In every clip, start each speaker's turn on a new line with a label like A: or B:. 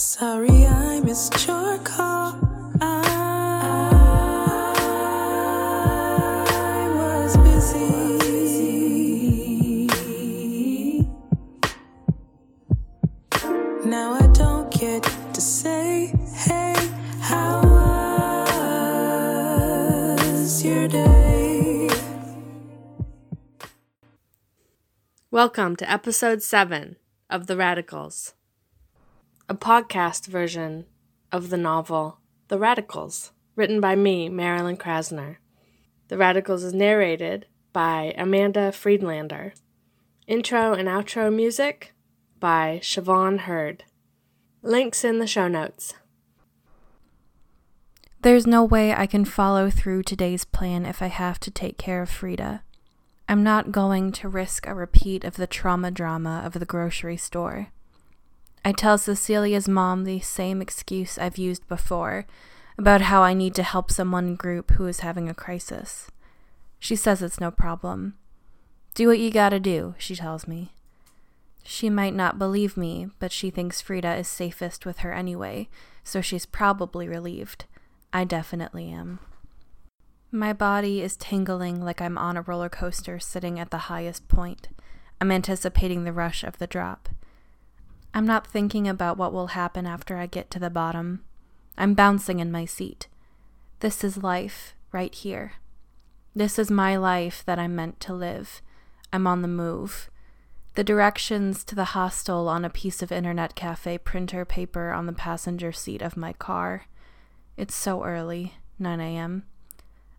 A: Sorry, I missed your call. I was busy. Now I don't get to say, hey, how was your day?
B: Welcome to episode 7 of The Radicals, a podcast version of the novel The Radicals, written by me, Marolyn Krasner. The Radicals is narrated by Amanda Friedlander. Intro and outro music by Siobhan Heard. Links in the show notes.
C: There's no way I can follow through today's plan if I have to take care of Frida. I'm not going to risk a repeat of the trauma drama of the grocery store. I tell Cecilia's mom the same excuse I've used before about how I need to help someone group who is having a crisis. She says it's no problem. Do what you gotta do, she tells me. She might not believe me, but she thinks Frida is safest with her anyway, so she's probably relieved. I definitely am. My body is tingling like I'm on a roller coaster sitting at the highest point. I'm anticipating the rush of the drop. I'm not thinking about what will happen after I get to the bottom. I'm bouncing in my seat. This is life, right here. This is my life that I'm meant to live. I'm on the move. The directions to the hostel on a piece of internet cafe printer paper on the passenger seat of my car. It's so early, 9 a.m.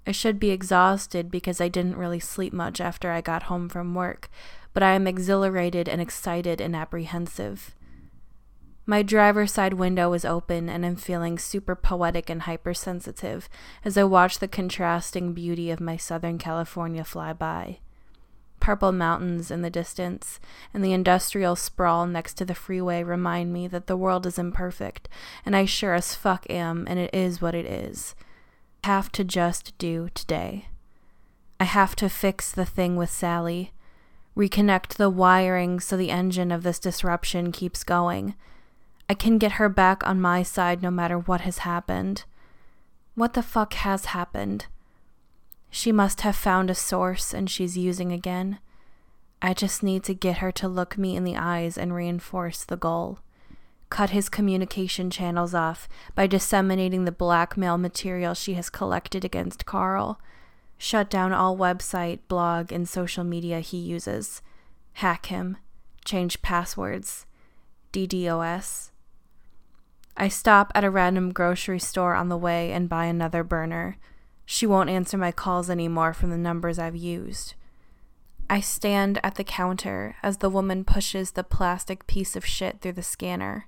C: I should be exhausted because I didn't really sleep much after I got home from work, but I am exhilarated and excited and apprehensive. My driver's side window is open and I'm feeling super poetic and hypersensitive as I watch the contrasting beauty of my Southern California fly by. Purple mountains in the distance and the industrial sprawl next to the freeway remind me that the world is imperfect, and I sure as fuck am, and it is what it is. I have to just do today. I have to fix the thing with Sally, reconnect the wiring so the engine of this disruption keeps going. I can get her back on my side no matter what has happened. What the fuck has happened? She must have found a source and she's using again. I just need to get her to look me in the eyes and reinforce the goal. Cut his communication channels off by disseminating the blackmail material she has collected against Carl. Shut down all website, blog, and social media he uses. Hack him. Change passwords. DDoS. I stop at a random grocery store on the way and buy another burner. She won't answer my calls anymore from the numbers I've used. I stand at the counter as the woman pushes the plastic piece of shit through the scanner.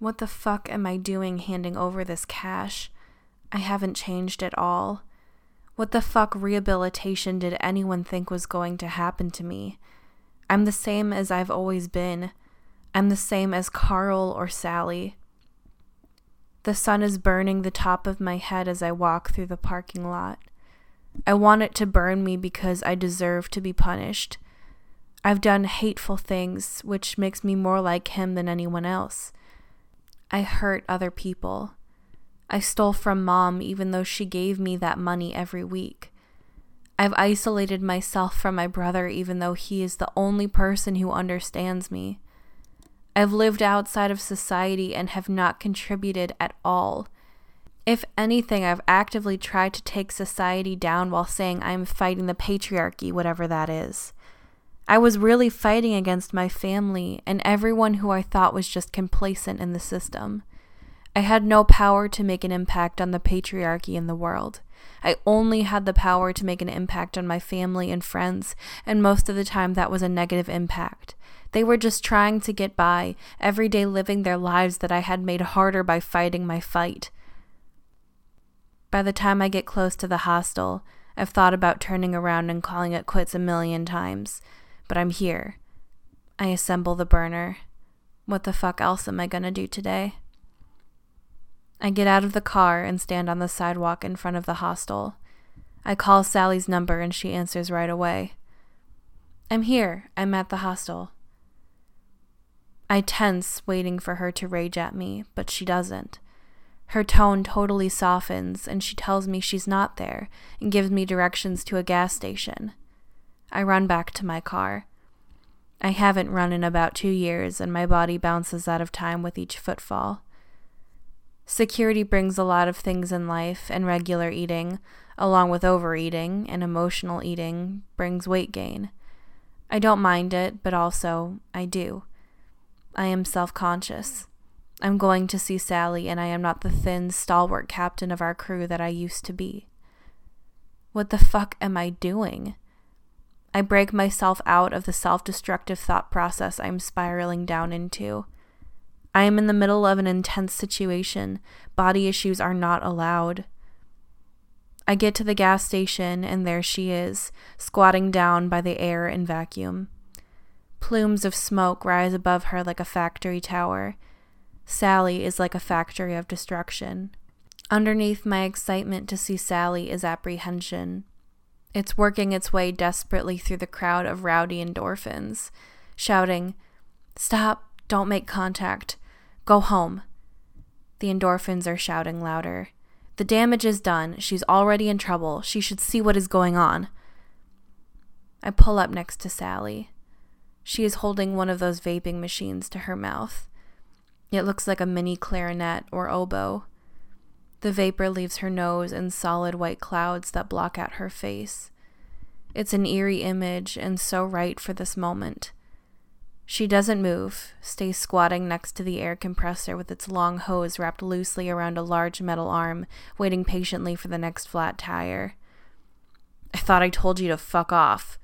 C: What the fuck am I doing handing over this cash? I haven't changed at all. What the fuck rehabilitation did anyone think was going to happen to me? I'm the same as I've always been. I'm the same as Carl or Sally. The sun is burning the top of my head as I walk through the parking lot. I want it to burn me because I deserve to be punished. I've done hateful things, which makes me more like him than anyone else. I hurt other people. I stole from mom even though she gave me that money every week. I've isolated myself from my brother even though he is the only person who understands me. I've lived outside of society and have not contributed at all. If anything, I've actively tried to take society down while saying I'm fighting the patriarchy, whatever that is. I was really fighting against my family and everyone who I thought was just complacent in the system. I had no power to make an impact on the patriarchy in the world. I only had the power to make an impact on my family and friends, and most of the time that was a negative impact. They were just trying to get by, every day living their lives that I had made harder by fighting my fight. By the time I get close to the hostel, I've thought about turning around and calling it quits a million times, but I'm here. I assemble the burner. What the fuck else am I gonna do today? I get out of the car and stand on the sidewalk in front of the hostel. I call Sally's number and she answers right away. I'm here. I'm at the hostel. I tense, waiting for her to rage at me, but she doesn't. Her tone totally softens, and she tells me she's not there and gives me directions to a gas station. I run back to my car. I haven't run in about two years, and my body bounces out of time with each footfall. Security brings a lot of things in life, and regular eating, along with overeating and emotional eating, brings weight gain. I don't mind it, but also I do. I am self conscious. I'm going to see Sally, and I am not the thin, stalwart captain of our crew that I used to be. What the fuck am I doing? I break myself out of the self destructive thought process I'm spiraling down into. I am in the middle of an intense situation. Body issues are not allowed. I get to the gas station, and there she is, squatting down by the air and vacuum. Plumes of smoke rise above her like a factory tower. Sally is like a factory of destruction. Underneath my excitement to see Sally is apprehension. It's working its way desperately through the crowd of rowdy endorphins, shouting, Stop, don't make contact, go home. The endorphins are shouting louder. The damage is done. She's already in trouble. She should see what is going on. I pull up next to Sally. She is holding one of those vaping machines to her mouth. It looks like a mini clarinet or oboe. The vapor leaves her nose in solid white clouds that block out her face. It's an eerie image and so right for this moment. She doesn't move, stays squatting next to the air compressor with its long hose wrapped loosely around a large metal arm, waiting patiently for the next flat tire. I thought I told you to fuck off,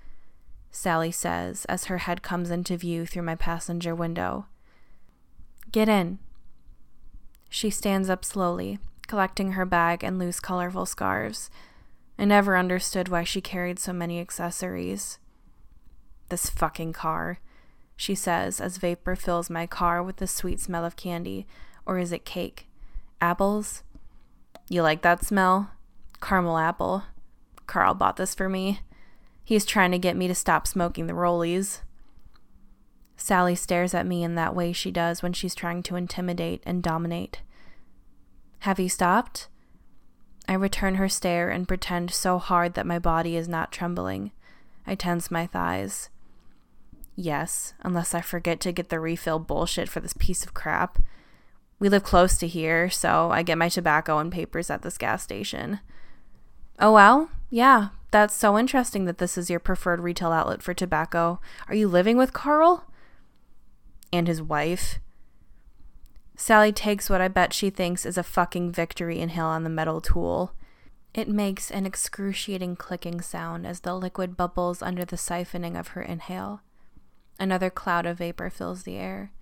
C: Sally says as her head comes into view through my passenger window. Get in. She stands up slowly, collecting her bag and loose, colorful scarves. I never understood why she carried so many accessories. This fucking car, she says as vapor fills my car with the sweet smell of candy. Or is it cake? Apples? You like that smell? Caramel apple. Carl bought this for me. He's trying to get me to stop smoking the rollies. Sally stares at me in that way she does when she's trying to intimidate and dominate. Have you stopped? I return her stare and pretend so hard that my body is not trembling. I tense my thighs. Yes, unless I forget to get the refill bullshit for this piece of crap. We live close to here, so I get my tobacco and papers at this gas station. Oh, well, yeah, that's so interesting that this is your preferred retail outlet for tobacco. Are you living with Carl? and his wife. Sally takes what I bet she thinks is a fucking victory inhale on the metal tool. It makes an excruciating clicking sound as the liquid bubbles under the siphoning of her inhale. Another cloud of vapor fills the air.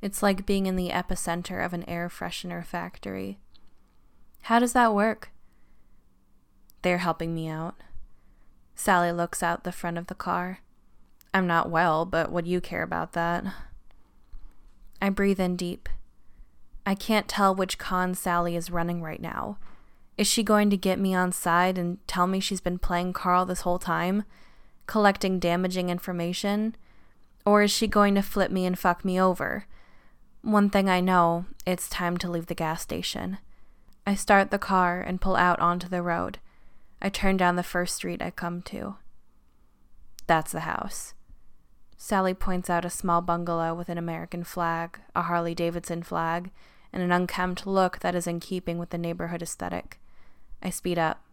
C: It's like being in the epicenter of an air freshener factory. How does that work? They're helping me out. Sally looks out the front of the car. I'm not well, but what do you care about that? I breathe in deep. I can't tell which con Sally is running right now. Is she going to get me on side and tell me she's been playing Carl this whole time, collecting damaging information? Or is she going to flip me and fuck me over? One thing I know, it's time to leave the gas station. I start the car and pull out onto the road. I turn down the first street I come to. That's the house. Sally points out a small bungalow with an American flag, a Harley Davidson flag, and an unkempt look that is in keeping with the neighborhood aesthetic. I speed up.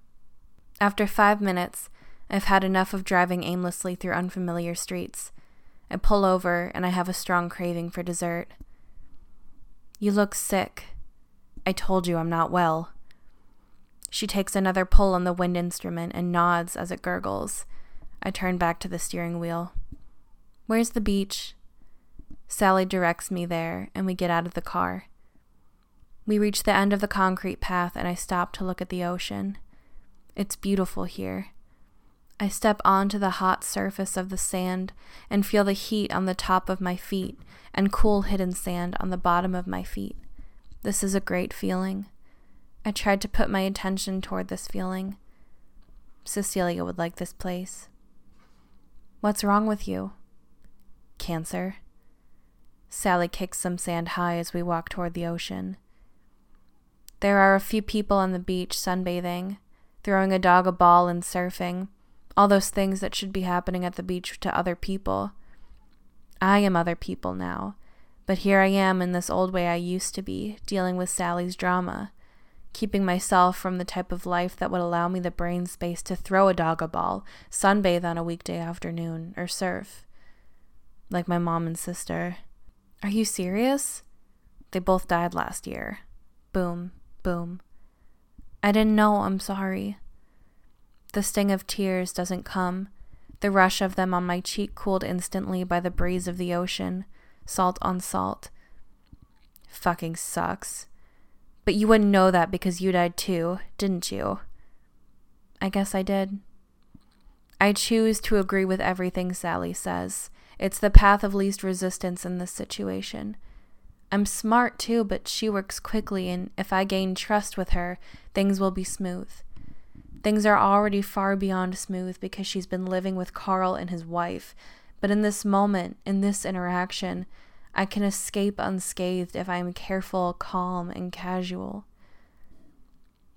C: After five minutes, I've had enough of driving aimlessly through unfamiliar streets. I pull over and I have a strong craving for dessert. You look sick. I told you I'm not well. She takes another pull on the wind instrument and nods as it gurgles. I turn back to the steering wheel. Where's the beach? Sally directs me there, and we get out of the car. We reach the end of the concrete path, and I stop to look at the ocean. It's beautiful here. I step onto the hot surface of the sand and feel the heat on the top of my feet and cool hidden sand on the bottom of my feet. This is a great feeling. I tried to put my attention toward this feeling. Cecilia would like this place. What's wrong with you? Cancer. Sally kicks some sand high as we walk toward the ocean. There are a few people on the beach sunbathing, throwing a dog a ball and surfing, all those things that should be happening at the beach to other people. I am other people now, but here I am in this old way I used to be, dealing with Sally's drama, keeping myself from the type of life that would allow me the brain space to throw a dog a ball, sunbathe on a weekday afternoon, or surf. Like my mom and sister. Are you serious? They both died last year. Boom, boom. I didn't know, I'm sorry. The sting of tears doesn't come. The rush of them on my cheek cooled instantly by the breeze of the ocean, salt on salt. Fucking sucks. But you wouldn't know that because you died too, didn't you? I guess I did. I choose to agree with everything Sally says. It's the path of least resistance in this situation. I'm smart too, but she works quickly, and if I gain trust with her, things will be smooth. Things are already far beyond smooth because she's been living with Carl and his wife, but in this moment, in this interaction, I can escape unscathed if I am careful, calm, and casual.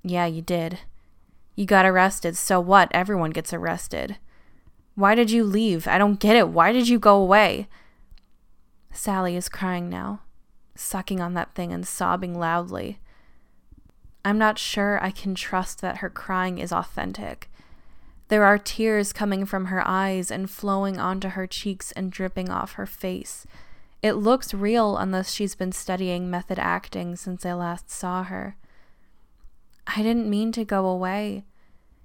C: Yeah, you did. You got arrested, so what? Everyone gets arrested. Why did you leave? I don't get it. Why did you go away? Sally is crying now, sucking on that thing and sobbing loudly. I'm not sure I can trust that her crying is authentic. There are tears coming from her eyes and flowing onto her cheeks and dripping off her face. It looks real unless she's been studying method acting since I last saw her. I didn't mean to go away.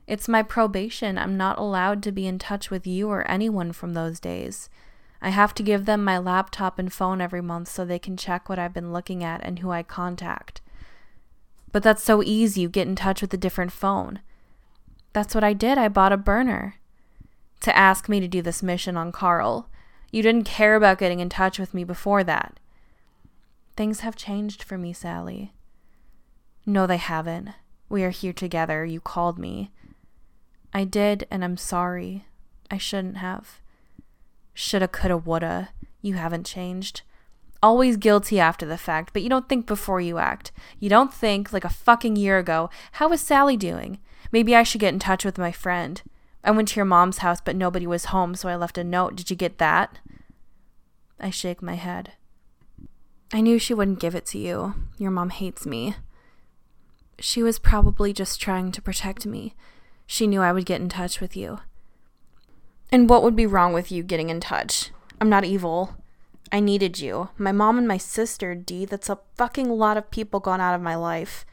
C: It's my probation. I'm not allowed to be in touch with you or anyone from those days. I have to give them my laptop and phone every month so they can check what I've been looking at and who I contact. But that's so easy. You get in touch with a different phone. That's what I did. I bought a burner to ask me to do this mission on Carl. You didn't care about getting in touch with me before that. Things have changed for me, Sally. No, they haven't. We are here together. You called me. I did, and I'm sorry. I shouldn't have. Shoulda, coulda, woulda. You haven't changed. Always guilty after the fact, but you don't think before you act. You don't think, like a fucking year ago, how is Sally doing? Maybe I should get in touch with my friend. I went to your mom's house, but nobody was home, so I left a note. Did you get that? I shake my head. I knew she wouldn't give it to you. Your mom hates me. She was probably just trying to protect me. She knew I would get in touch with you. And what would be wrong with you getting in touch? I'm not evil. I needed you. My mom and my sister, Dee. That's a fucking lot of people gone out of my life.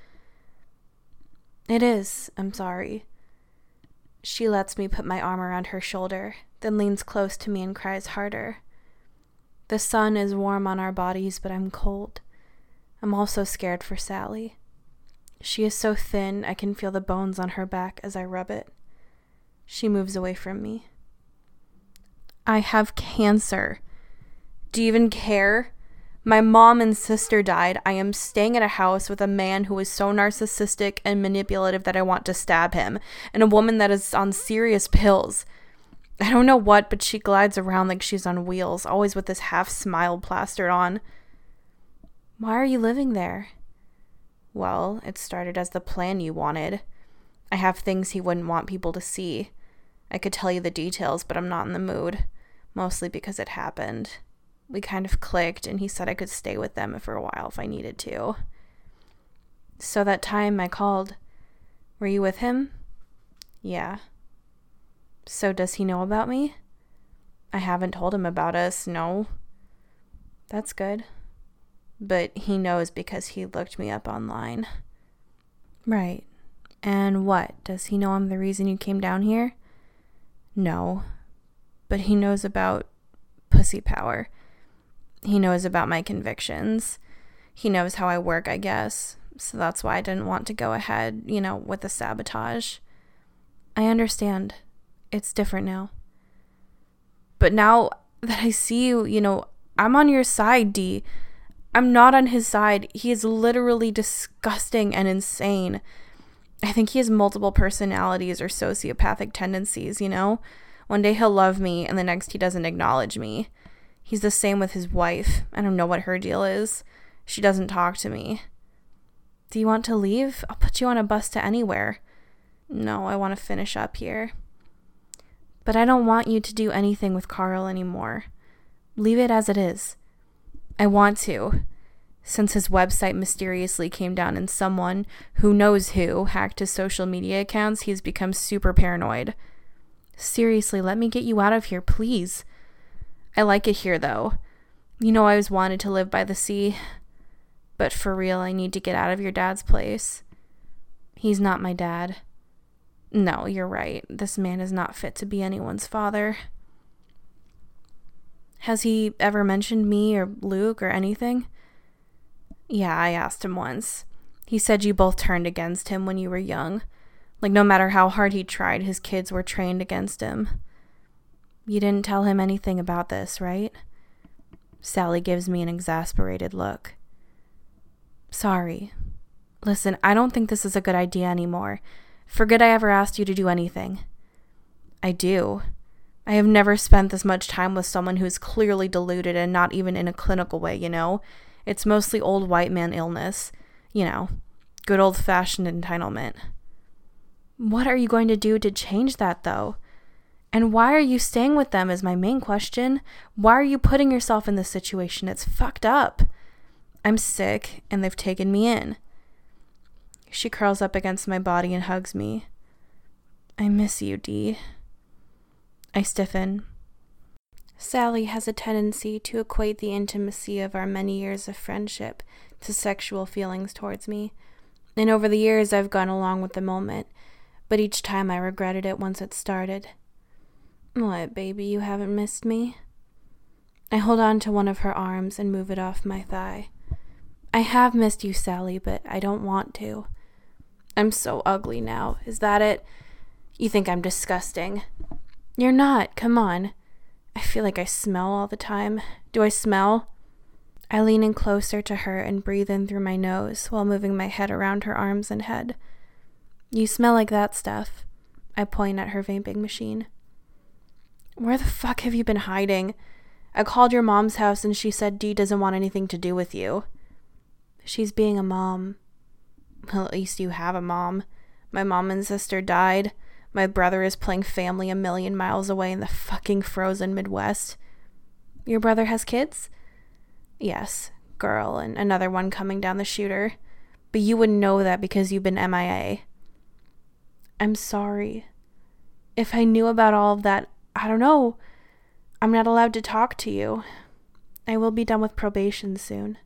C: It is. I'm sorry. She lets me put my arm around her shoulder, then leans close to me and cries harder. The sun is warm on our bodies, but I'm cold. I'm also scared for Sally. She is so thin, I can feel the bones on her back as I rub it. She moves away from me. I have cancer. Do you even care? My mom and sister died. I am staying at a house with a man who is so narcissistic and manipulative that I want to stab him, and a woman that is on serious pills. I don't know what, but she glides around like she's on wheels, always with this half smile plastered on. Why are you living there? Well, it started as the plan you wanted. I have things he wouldn't want people to see. I could tell you the details, but I'm not in the mood, mostly because it happened. We kind of clicked, and he said I could stay with them for a while if I needed to. So that time I called, were you with him? Yeah. So does he know about me? I haven't told him about us, no. That's good. But he knows because he looked me up online. Right. And what? Does he know I'm the reason you came down here? No. But he knows about pussy power. He knows about my convictions. He knows how I work, I guess. So that's why I didn't want to go ahead, you know, with the sabotage. I understand it's different now. But now that I see you, you know, I'm on your side, Dee. I'm not on his side. He is literally disgusting and insane. I think he has multiple personalities or sociopathic tendencies, you know? One day he'll love me and the next he doesn't acknowledge me. He's the same with his wife. I don't know what her deal is. She doesn't talk to me. Do you want to leave? I'll put you on a bus to anywhere. No, I want to finish up here. But I don't want you to do anything with Carl anymore. Leave it as it is. I want to. Since his website mysteriously came down and someone, who knows who, hacked his social media accounts, he's become super paranoid. Seriously, let me get you out of here, please. I like it here, though. You know, I always wanted to live by the sea. But for real, I need to get out of your dad's place. He's not my dad. No, you're right. This man is not fit to be anyone's father. Has he ever mentioned me or Luke or anything? Yeah, I asked him once. He said you both turned against him when you were young. Like, no matter how hard he tried, his kids were trained against him. You didn't tell him anything about this, right? Sally gives me an exasperated look. Sorry. Listen, I don't think this is a good idea anymore. Forget I ever asked you to do anything. I do. I have never spent this much time with someone who is clearly deluded and not even in a clinical way, you know? It's mostly old white man illness. You know, good old fashioned entitlement. What are you going to do to change that, though? And why are you staying with them is my main question. Why are you putting yourself in this situation? It's fucked up. I'm sick, and they've taken me in. She curls up against my body and hugs me. I miss you, Dee. I stiffen. Sally has a tendency to equate the intimacy of our many years of friendship to sexual feelings towards me, and over the years I've gone along with the moment, but each time I regretted it once it started. What, baby, you haven't missed me? I hold on to one of her arms and move it off my thigh. I have missed you, Sally, but I don't want to. I'm so ugly now. Is that it? You think I'm disgusting. You're not. Come on. I feel like I smell all the time. Do I smell? I lean in closer to her and breathe in through my nose while moving my head around her arms and head. You smell like that stuff. I point at her vaping machine. Where the fuck have you been hiding? I called your mom's house and she said Dee doesn't want anything to do with you. She's being a mom. Well, at least you have a mom. My mom and sister died. My brother is playing family a million miles away in the fucking frozen Midwest. Your brother has kids? Yes, girl, and another one coming down the shooter. But you wouldn't know that because you've been MIA. I'm sorry. If I knew about all of that, I don't know. I'm not allowed to talk to you. I will be done with probation soon.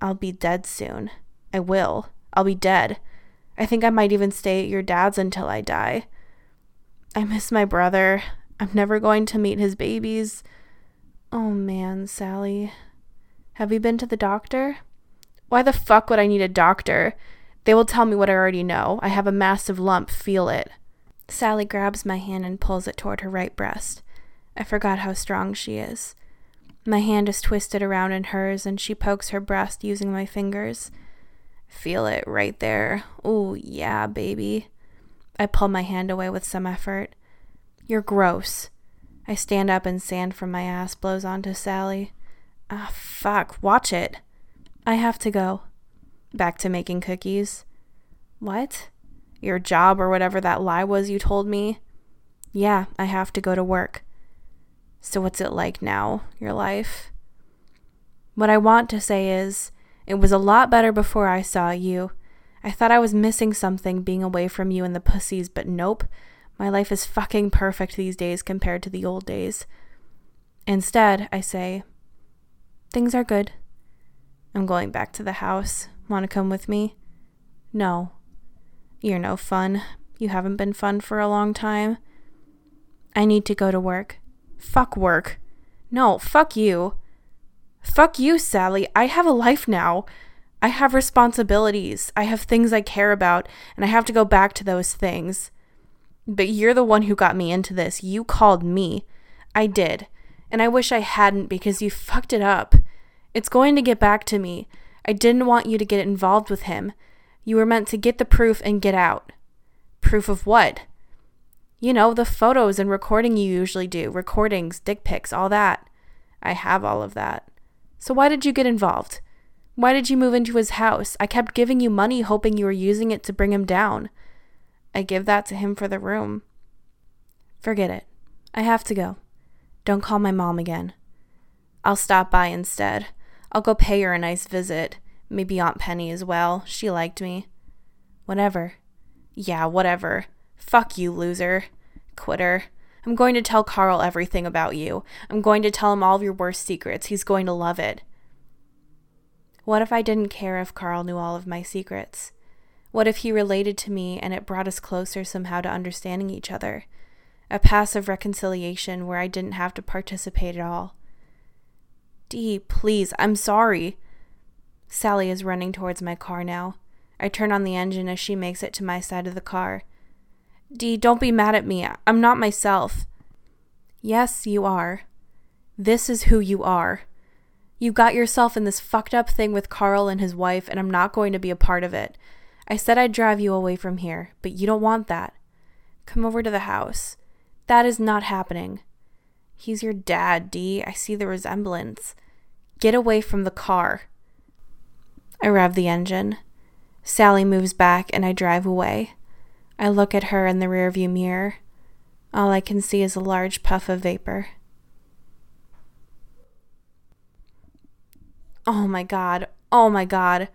C: I'll be dead soon. I will. I'll be dead. I think I might even stay at your dad's until I die. I miss my brother. I'm never going to meet his babies. Oh man, Sally. Have you been to the doctor? Why the fuck would I need a doctor? They will tell me what I already know. I have a massive lump. Feel it. Sally grabs my hand and pulls it toward her right breast. I forgot how strong she is. My hand is twisted around in hers, and she pokes her breast using my fingers. Feel it right there. Oh, yeah, baby. I pull my hand away with some effort. You're gross. I stand up and sand from my ass blows onto Sally. Ah, fuck. Watch it. I have to go. Back to making cookies. What? Your job or whatever that lie was you told me? Yeah, I have to go to work. So, what's it like now, your life? What I want to say is, it was a lot better before I saw you. I thought I was missing something being away from you and the pussies, but nope. My life is fucking perfect these days compared to the old days. Instead, I say, Things are good. I'm going back to the house. Want to come with me? No. You're no fun. You haven't been fun for a long time. I need to go to work. Fuck work. No, fuck you. Fuck you, Sally. I have a life now. I have responsibilities. I have things I care about, and I have to go back to those things. But you're the one who got me into this. You called me. I did. And I wish I hadn't because you fucked it up. It's going to get back to me. I didn't want you to get involved with him. You were meant to get the proof and get out. Proof of what? You know, the photos and recording you usually do, recordings, dick pics, all that. I have all of that. So why did you get involved? Why did you move into his house? I kept giving you money hoping you were using it to bring him down. I give that to him for the room. Forget it. I have to go. Don't call my mom again. I'll stop by instead. I'll go pay her a nice visit. Maybe Aunt Penny as well. She liked me. Whatever. Yeah, whatever. Fuck you, loser. Quitter. I'm going to tell Carl everything about you. I'm going to tell him all of your worst secrets. He's going to love it. What if I didn't care if Carl knew all of my secrets? What if he related to me and it brought us closer somehow to understanding each other? A passive reconciliation where I didn't have to participate at all. Dee, please, I'm sorry. Sally is running towards my car now. I turn on the engine as she makes it to my side of the car. Dee, don't be mad at me. I'm not myself. Yes, you are. This is who you are. You got yourself in this fucked up thing with Carl and his wife, and I'm not going to be a part of it. I said I'd drive you away from here, but you don't want that. Come over to the house. That is not happening. He's your dad, Dee. I see the resemblance. Get away from the car. I rev the engine. Sally moves back, and I drive away. I look at her in the rearview mirror. All I can see is a large puff of vapor. Oh my god. Oh my god.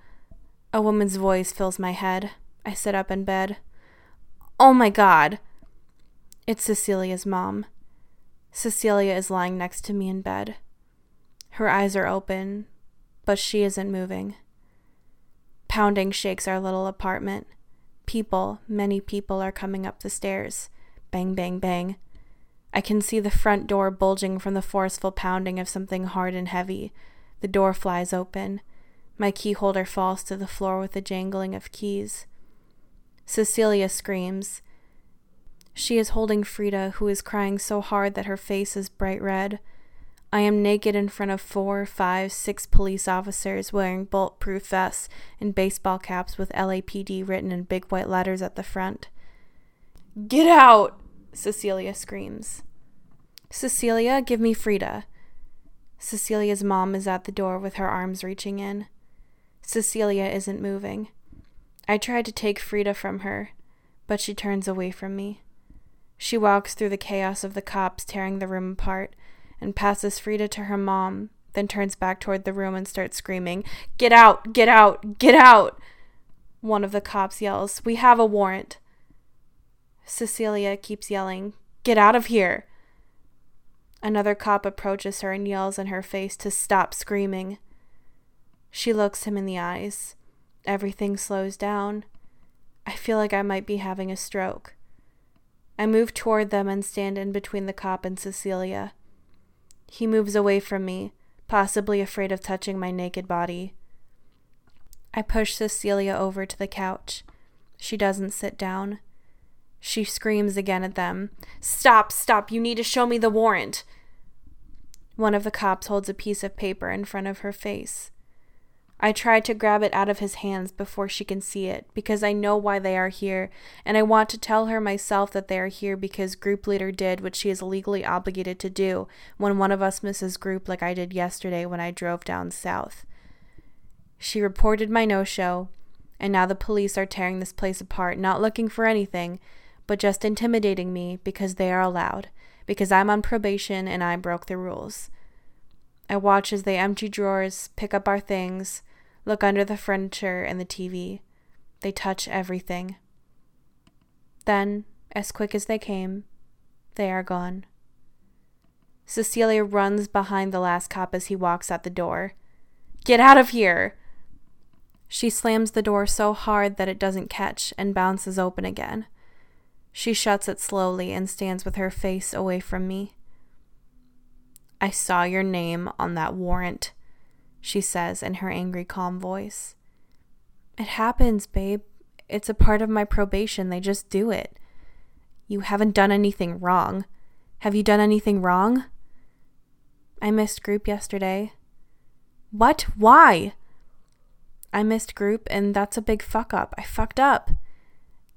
C: A woman's voice fills my head. I sit up in bed. Oh my god. It's Cecilia's mom. Cecilia is lying next to me in bed. Her eyes are open, but she isn't moving. Pounding shakes our little apartment. People, many people, are coming up the stairs. Bang, bang, bang. I can see the front door bulging from the forceful pounding of something hard and heavy. The door flies open. My key holder falls to the floor with a jangling of keys. Cecilia screams. She is holding Frida, who is crying so hard that her face is bright red. I am naked in front of four, five, six police officers wearing bulletproof vests and baseball caps with LAPD written in big white letters at the front. Get out! Cecilia screams. Cecilia, give me Frida. Cecilia's mom is at the door with her arms reaching in. Cecilia isn't moving. I try to take Frida from her, but she turns away from me. She walks through the chaos of the cops tearing the room apart and passes Frida to her mom, then turns back toward the room and starts screaming, Get out! Get out! Get out! One of the cops yells, We have a warrant. Cecilia keeps yelling, Get out of here! Another cop approaches her and yells in her face to stop screaming. She looks him in the eyes. Everything slows down. I feel like I might be having a stroke. I move toward them and stand in between the cop and Cecilia. He moves away from me, possibly afraid of touching my naked body. I push Cecilia over to the couch. She doesn't sit down. She screams again at them. Stop, stop, you need to show me the warrant. One of the cops holds a piece of paper in front of her face. I try to grab it out of his hands before she can see it, because I know why they are here, and I want to tell her myself that they are here because group leader did what she is legally obligated to do when one of us misses group, like I did yesterday when I drove down south. She reported my no show, and now the police are tearing this place apart, not looking for anything, but just intimidating me because they are allowed, because I'm on probation and I broke the rules. I watch as they empty drawers, pick up our things, look under the furniture and the TV. They touch everything. Then, as quick as they came, they are gone. Cecilia runs behind the last cop as he walks out the door. Get out of here! She slams the door so hard that it doesn't catch and bounces open again. She shuts it slowly and stands with her face away from me. I saw your name on that warrant, she says in her angry, calm voice. It happens, babe. It's a part of my probation. They just do it. You haven't done anything wrong. Have you done anything wrong? I missed group yesterday. What? Why? I missed group, and that's a big fuck up. I fucked up.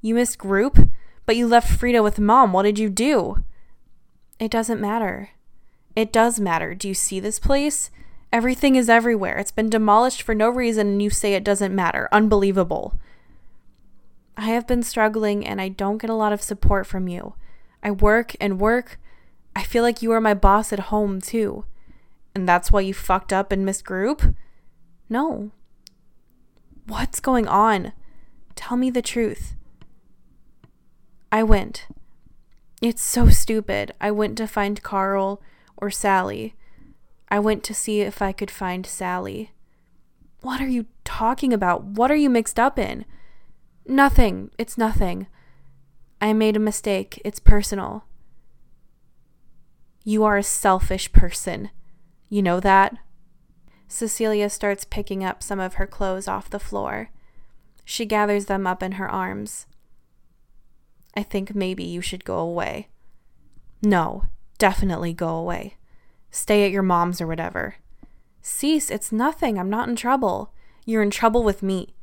C: You missed group? But you left Frida with mom. What did you do? It doesn't matter. It does matter. Do you see this place? Everything is everywhere. It's been demolished for no reason, and you say it doesn't matter. Unbelievable. I have been struggling, and I don't get a lot of support from you. I work and work. I feel like you are my boss at home, too. And that's why you fucked up and missed group? No. What's going on? Tell me the truth. I went. It's so stupid. I went to find Carl or Sally. I went to see if I could find Sally. What are you talking about? What are you mixed up in? Nothing. It's nothing. I made a mistake. It's personal. You are a selfish person. You know that? Cecilia starts picking up some of her clothes off the floor. She gathers them up in her arms. I think maybe you should go away. No, definitely go away. Stay at your mom's or whatever. Cease, it's nothing. I'm not in trouble. You're in trouble with me.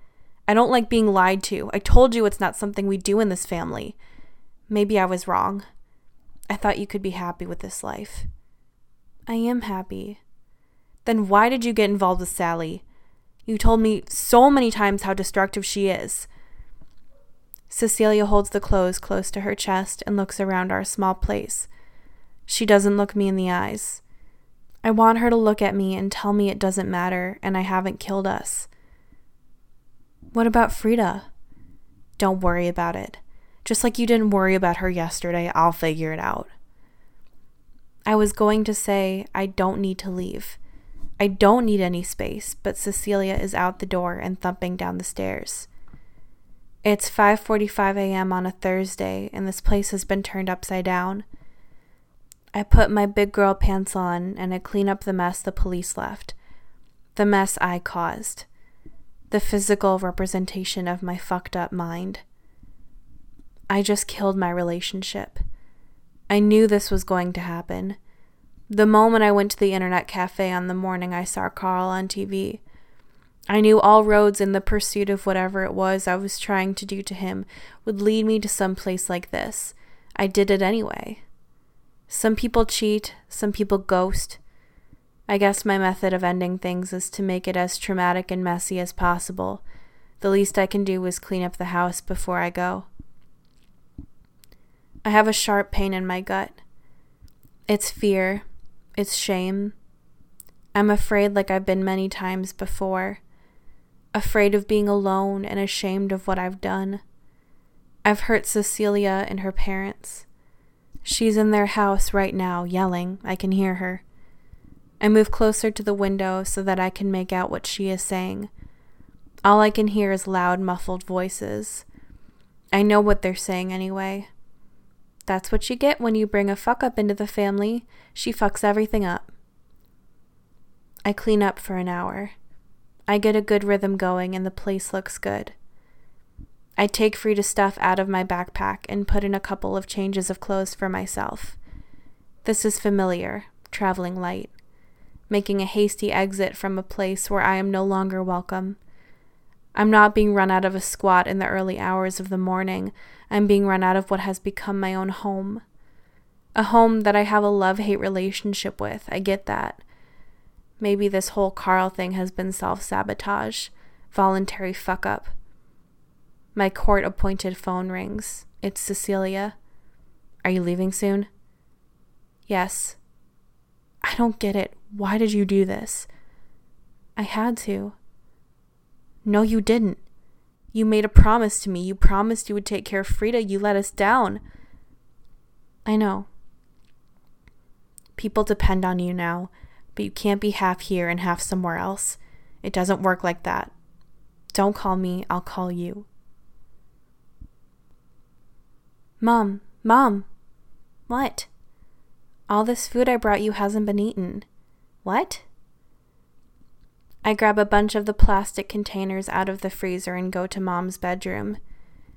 C: I don't like being lied to. I told you it's not something we do in this family. Maybe I was wrong. I thought you could be happy with this life. I am happy. Then why did you get involved with Sally? You told me so many times how destructive she is. Cecilia holds the clothes close to her chest and looks around our small place. She doesn't look me in the eyes. I want her to look at me and tell me it doesn't matter and I haven't killed us. What about Frida? Don't worry about it. Just like you didn't worry about her yesterday, I'll figure it out. I was going to say I don't need to leave. I don't need any space, but Cecilia is out the door and thumping down the stairs. It's 5:45 a.m. on a Thursday and this place has been turned upside down. I put my big girl pants on and I clean up the mess the police left. The mess I caused. The physical representation of my fucked up mind. I just killed my relationship. I knew this was going to happen. The moment I went to the internet cafe on the morning I saw Carl on TV, I knew all roads in the pursuit of whatever it was I was trying to do to him would lead me to some place like this. I did it anyway. Some people cheat, some people ghost. I guess my method of ending things is to make it as traumatic and messy as possible. The least I can do is clean up the house before I go. I have a sharp pain in my gut. It's fear. It's shame. I'm afraid like I've been many times before. Afraid of being alone and ashamed of what I've done. I've hurt Cecilia and her parents. She's in their house right now, yelling. I can hear her. I move closer to the window so that I can make out what she is saying. All I can hear is loud, muffled voices. I know what they're saying anyway. That's what you get when you bring a fuck up into the family. She fucks everything up. I clean up for an hour. I get a good rhythm going and the place looks good. I take Frida's stuff out of my backpack and put in a couple of changes of clothes for myself. This is familiar, traveling light, making a hasty exit from a place where I am no longer welcome. I'm not being run out of a squat in the early hours of the morning. I'm being run out of what has become my own home. A home that I have a love hate relationship with. I get that. Maybe this whole Carl thing has been self sabotage, voluntary fuck up. My court appointed phone rings. It's Cecilia. Are you leaving soon? Yes. I don't get it. Why did you do this? I had to. No, you didn't. You made a promise to me. You promised you would take care of Frida. You let us down. I know. People depend on you now, but you can't be half here and half somewhere else. It doesn't work like that. Don't call me, I'll call you. Mom, Mom. What? All this food I brought you hasn't been eaten. What? I grab a bunch of the plastic containers out of the freezer and go to Mom's bedroom.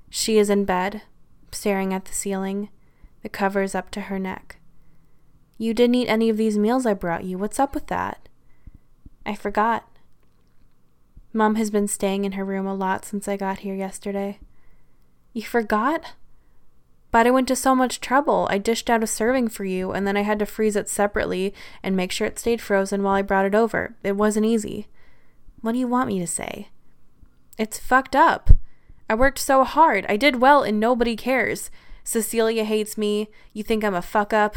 C: She is in bed, staring at the ceiling, the covers up to her neck. You didn't eat any of these meals I brought you. What's up with that? I forgot. Mom has been staying in her room a lot since I got here yesterday. You forgot? But I went to so much trouble. I dished out a serving for you, and then I had to freeze it separately and make sure it stayed frozen while I brought it over. It wasn't easy. What do you want me to say? It's fucked up. I worked so hard. I did well, and nobody cares. Cecilia hates me. You think I'm a fuck up?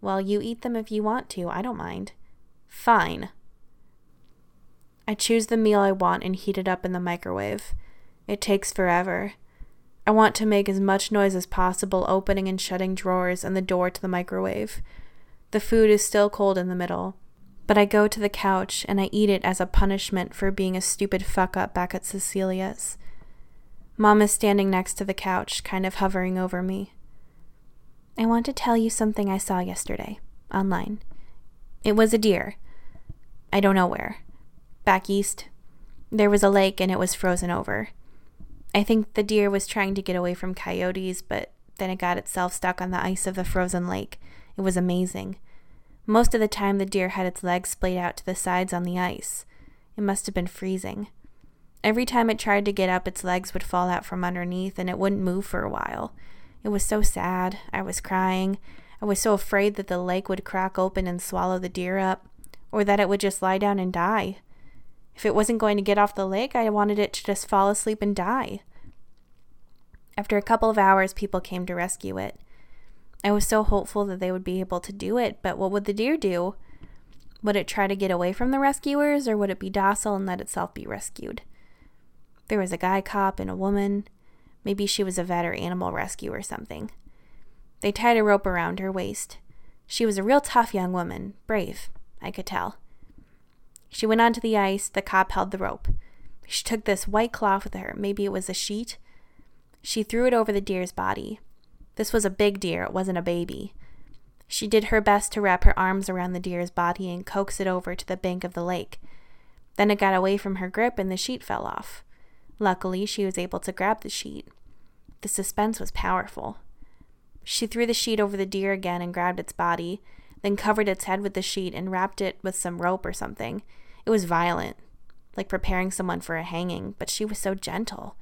C: Well, you eat them if you want to. I don't mind. Fine. I choose the meal I want and heat it up in the microwave. It takes forever. I want to make as much noise as possible opening and shutting drawers and the door to the microwave. The food is still cold in the middle, but I go to the couch and I eat it as a punishment for being a stupid fuck up back at Cecilia's. Mom is standing next to the couch, kind of hovering over me. I want to tell you something I saw yesterday, online. It was a deer. I don't know where. Back east. There was a lake and it was frozen over. I think the deer was trying to get away from coyotes, but then it got itself stuck on the ice of the frozen lake. It was amazing. Most of the time, the deer had its legs splayed out to the sides on the ice. It must have been freezing. Every time it tried to get up, its legs would fall out from underneath and it wouldn't move for a while. It was so sad. I was crying. I was so afraid that the lake would crack open and swallow the deer up, or that it would just lie down and die. If it wasn't going to get off the lake, I wanted it to just fall asleep and die. After a couple of hours, people came to rescue it. I was so hopeful that they would be able to do it, but what would the deer do? Would it try to get away from the rescuers, or would it be docile and let itself be rescued? There was a guy cop and a woman. Maybe she was a vet or animal rescue or something. They tied a rope around her waist. She was a real tough young woman, brave, I could tell. She went onto the ice. The cop held the rope. She took this white cloth with her. Maybe it was a sheet. She threw it over the deer's body. This was a big deer, it wasn't a baby. She did her best to wrap her arms around the deer's body and coax it over to the bank of the lake. Then it got away from her grip and the sheet fell off. Luckily, she was able to grab the sheet. The suspense was powerful. She threw the sheet over the deer again and grabbed its body, then covered its head with the sheet and wrapped it with some rope or something. It was violent, like preparing someone for a hanging, but she was so gentle.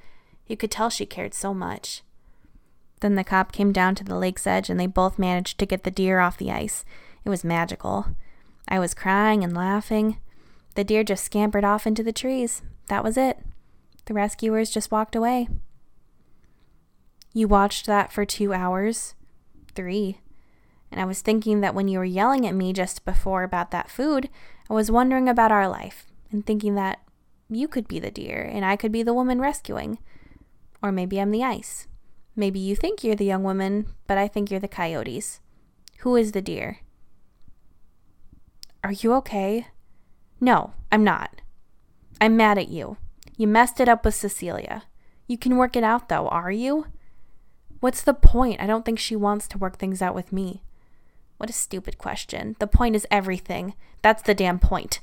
C: You could tell she cared so much. Then the cop came down to the lake's edge and they both managed to get the deer off the ice. It was magical. I was crying and laughing. The deer just scampered off into the trees. That was it. The rescuers just walked away. You watched that for two hours? Three. And I was thinking that when you were yelling at me just before about that food, I was wondering about our life and thinking that you could be the deer and I could be the woman rescuing. Or maybe I'm the ice. Maybe you think you're the young woman, but I think you're the coyotes. Who is the deer? Are you okay? No, I'm not. I'm mad at you. You messed it up with Cecilia. You can work it out, though, are you? What's the point? I don't think she wants to work things out with me. What a stupid question. The point is everything. That's the damn point.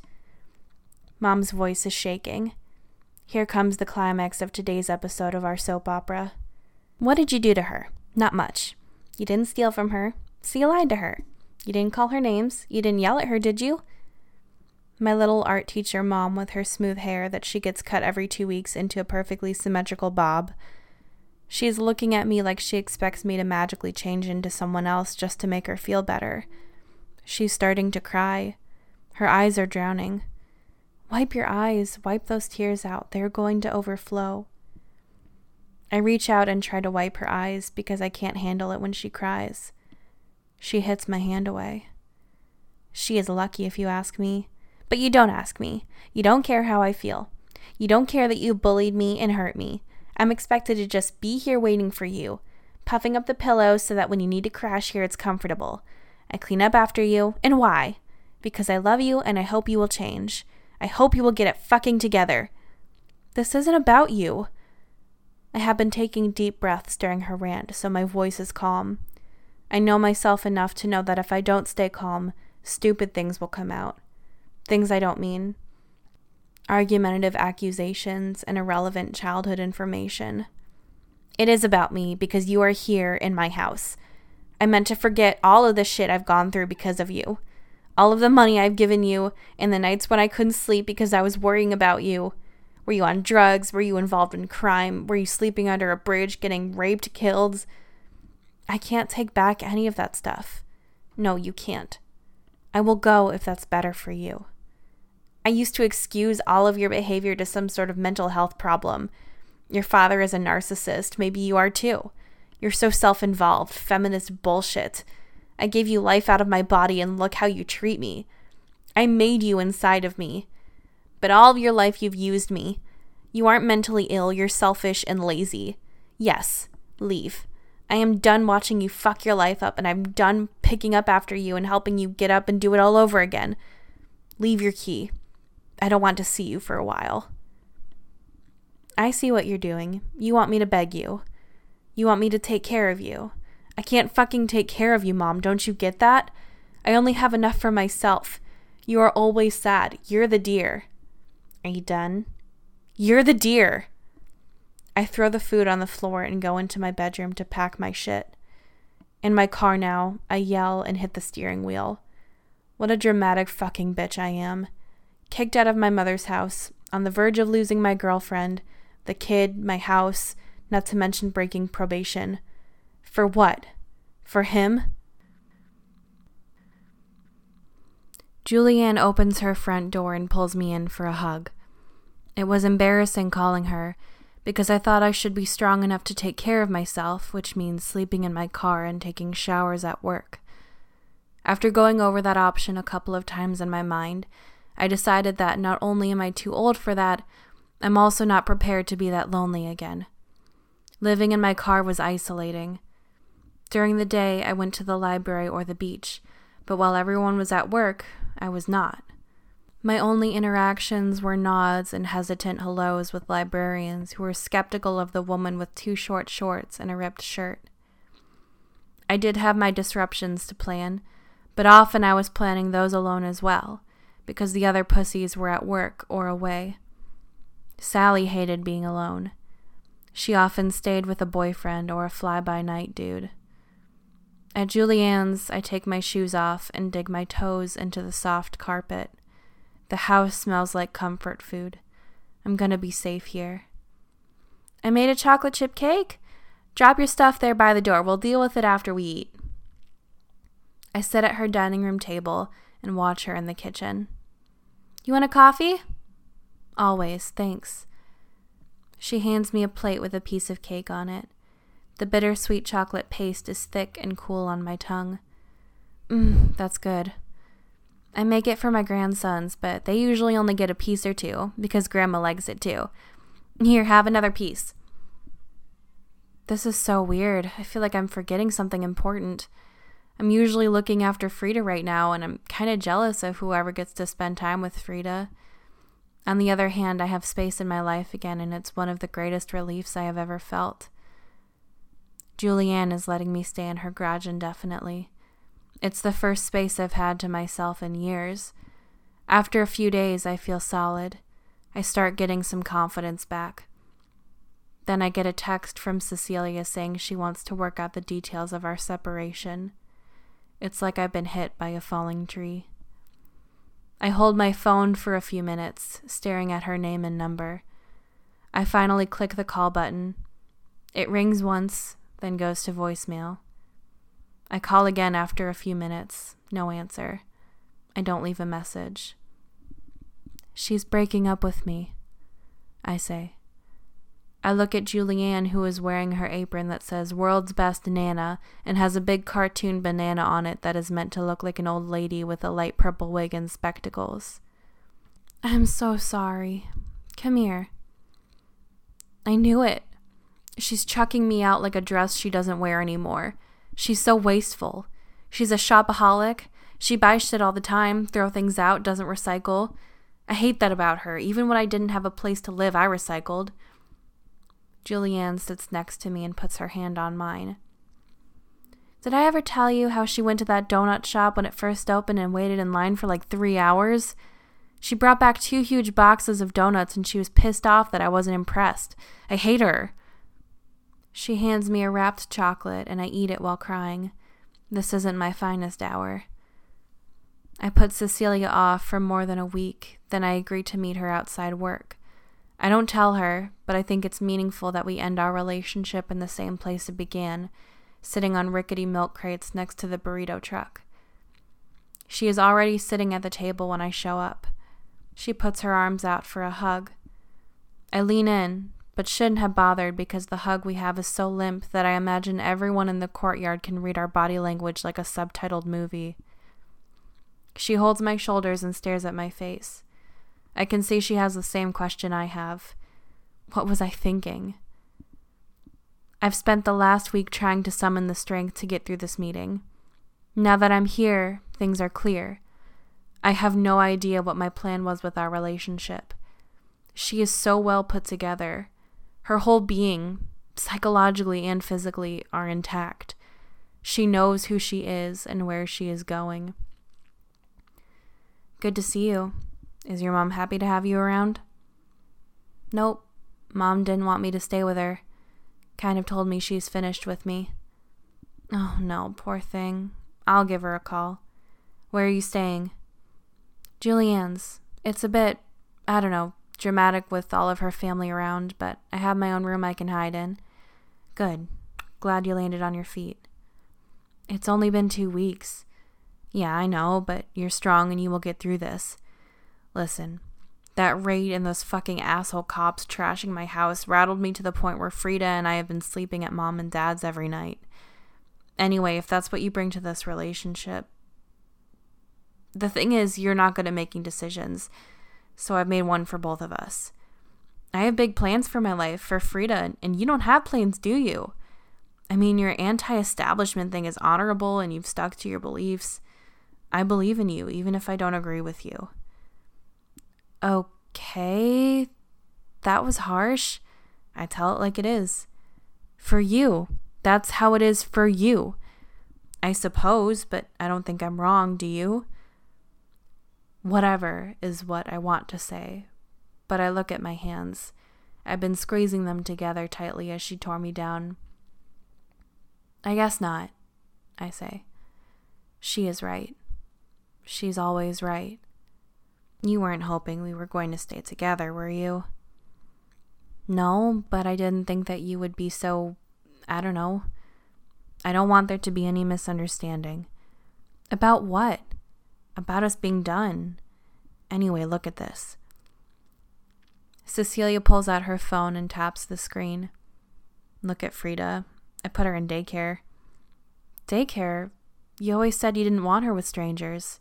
C: Mom's voice is shaking. Here comes the climax of today's episode of our soap opera. What did you do to her? Not much. You didn't steal from her, so you lied to her. You didn't call her names. You didn't yell at her, did you? My little art teacher mom, with her smooth hair that she gets cut every two weeks into a perfectly symmetrical bob. She's looking at me like she expects me to magically change into someone else just to make her feel better. She's starting to cry. Her eyes are drowning. Wipe your eyes, wipe those tears out. They're going to overflow. I reach out and try to wipe her eyes because I can't handle it when she cries. She hits my hand away. She is lucky if you ask me. But you don't ask me. You don't care how I feel. You don't care that you bullied me and hurt me. I'm expected to just be here waiting for you, puffing up the pillow so that when you need to crash here, it's comfortable. I clean up after you. And why? Because I love you and I hope you will change. I hope you will get it fucking together. This isn't about you. I have been taking deep breaths during her rant, so my voice is calm. I know myself enough to know that if I don't stay calm, stupid things will come out. Things I don't mean. Argumentative accusations and irrelevant childhood information. It is about me because you are here in my house. I meant to forget all of the shit I've gone through because of you all of the money I've given you, and the nights when I couldn't sleep because I was worrying about you. Were you on drugs? Were you involved in crime? Were you sleeping under a bridge, getting raped, killed? I can't take back any of that stuff. No, you can't. I will go if that's better for you. I used to excuse all of your behavior to some sort of mental health problem. Your father is a narcissist. Maybe you are too. You're so self involved, feminist bullshit. I gave you life out of my body and look how you treat me. I made you inside of me. But all of your life you've used me. You aren't mentally ill, you're selfish and lazy. Yes, leave. I am done watching you fuck your life up, and I'm done picking up after you and helping you get up and do it all over again. Leave your key. I don't want to see you for a while. I see what you're doing. You want me to beg you. You want me to take care of you. I can't fucking take care of you, Mom. Don't you get that? I only have enough for myself. You are always sad. You're the deer. Are you done? You're the deer. I throw the food on the floor and go into my bedroom to pack my shit. In my car now, I yell and hit the steering wheel. What a dramatic fucking bitch I am. Kicked out of my mother's house, on the verge of losing my girlfriend, the kid, my house, not to mention breaking probation. For what? For him? Julianne opens her front door and pulls me in for a hug. It was embarrassing calling her because I thought I should be strong enough to take care of myself, which means sleeping in my car and taking showers at work. After going over that option a couple of times in my mind, I decided that not only am I too old for that, I'm also not prepared to be that lonely again. Living in my car was isolating. During the day, I went to the library or the beach, but while everyone was at work, I was not. My only interactions were nods and hesitant hellos with librarians who were skeptical of the woman with two short shorts and a ripped shirt. I did have my disruptions to plan, but often I was planning those alone as well, because the other pussies were at work or away. Sally hated being alone. She often stayed with a boyfriend or a fly by night dude. At Julianne's, I take my shoes off and dig my toes into the soft carpet. The house smells like comfort food. I'm gonna be safe here. I made a chocolate chip cake. Drop your stuff there by the door. We'll deal with it after we eat. I sit at her dining room table and watch her in the kitchen. You want a coffee? Always, thanks. She hands me a plate with a piece of cake on it. The bittersweet chocolate paste is thick and cool on my tongue. Mmm, that's good. I make it for my grandsons, but they usually only get a piece or two because grandma likes it too. Here, have another piece. This is so weird. I feel like I'm forgetting something important. I'm usually looking after Frida right now, and I'm kind of jealous of whoever gets to spend time with Frida. On the other hand, I have space in my life again, and it's one of the greatest reliefs I have ever felt. Julianne is letting me stay in her garage indefinitely. It's the first space I've had to myself in years. After a few days, I feel solid. I start getting some confidence back. Then I get a text from Cecilia saying she wants to work out the details of our separation. It's like I've been hit by a falling tree. I hold my phone for a few minutes, staring at her name and number. I finally click the call button. It rings once, then goes to voicemail. I call again after a few minutes. No answer. I don't leave a message. She's breaking up with me, I say. I look at Julianne, who is wearing her apron that says World's Best Nana and has a big cartoon banana on it that is meant to look like an old lady with a light purple wig and spectacles. I'm so sorry. Come here. I knew it. She's chucking me out like a dress she doesn't wear anymore. She's so wasteful. She's a shopaholic. She buys shit all the time, throw things out, doesn't recycle. I hate that about her. Even when I didn't have a place to live, I recycled. Julianne sits next to me and puts her hand on mine. Did I ever tell you how she went to that donut shop when it first opened and waited in line for like three hours? She brought back two huge boxes of donuts and she was pissed off that I wasn't impressed. I hate her. She hands me a wrapped chocolate, and I eat it while crying. This isn't my finest hour. I put Cecilia off for more than a week, then I agree to meet her outside work. I don't tell her, but I think it's meaningful that we end our relationship in the same place it began, sitting on rickety milk crates next to the burrito truck. She is already sitting at the table when I show up. She puts her arms out for a hug. I lean in, but shouldn't have bothered because the hug we have is so limp that I imagine everyone in the courtyard can read our body language like a subtitled movie. She holds my shoulders and stares at my face. I can see she has the same question I have. What was I thinking? I've spent the last week trying to summon the strength to get through this meeting. Now that I'm here, things are clear. I have no idea what my plan was with our relationship. She is so well put together. Her whole being, psychologically and physically, are intact. She knows who she is and where she is going. Good to see you. Is your mom happy to have you around? Nope. Mom didn't want me to stay with her. Kind of told me she's finished with me. Oh no, poor thing. I'll give her a call. Where are you staying? Julianne's. It's a bit, I don't know, dramatic with all of her family around, but I have my own room I can hide in. Good. Glad you landed on your feet. It's only been two weeks. Yeah, I know, but you're strong and you will get through this. Listen, that raid and those fucking asshole cops trashing my house rattled me to the point where Frida and I have been sleeping at mom and dad's every night. Anyway, if that's what you bring to this relationship. The thing is, you're not good at making decisions, so I've made one for both of us. I have big plans for my life, for Frida, and you don't have plans, do you? I mean, your anti establishment thing is honorable and you've stuck to your beliefs. I believe in you, even if I don't agree with you. Okay, that was harsh. I tell it like it is. For you. That's how it is for you. I suppose, but I don't think I'm wrong, do you? Whatever is what I want to say, but I look at my hands. I've been squeezing them together tightly as she tore me down. I guess not, I say. She is right. She's always right. You weren't hoping we were going to stay together, were you? No, but I didn't think that you would be so I don't know. I don't want there to be any misunderstanding. About what? About us being done. Anyway, look at this. Cecilia pulls out her phone and taps the screen. Look at Frida. I put her in daycare. Daycare? You always said you didn't want her with strangers.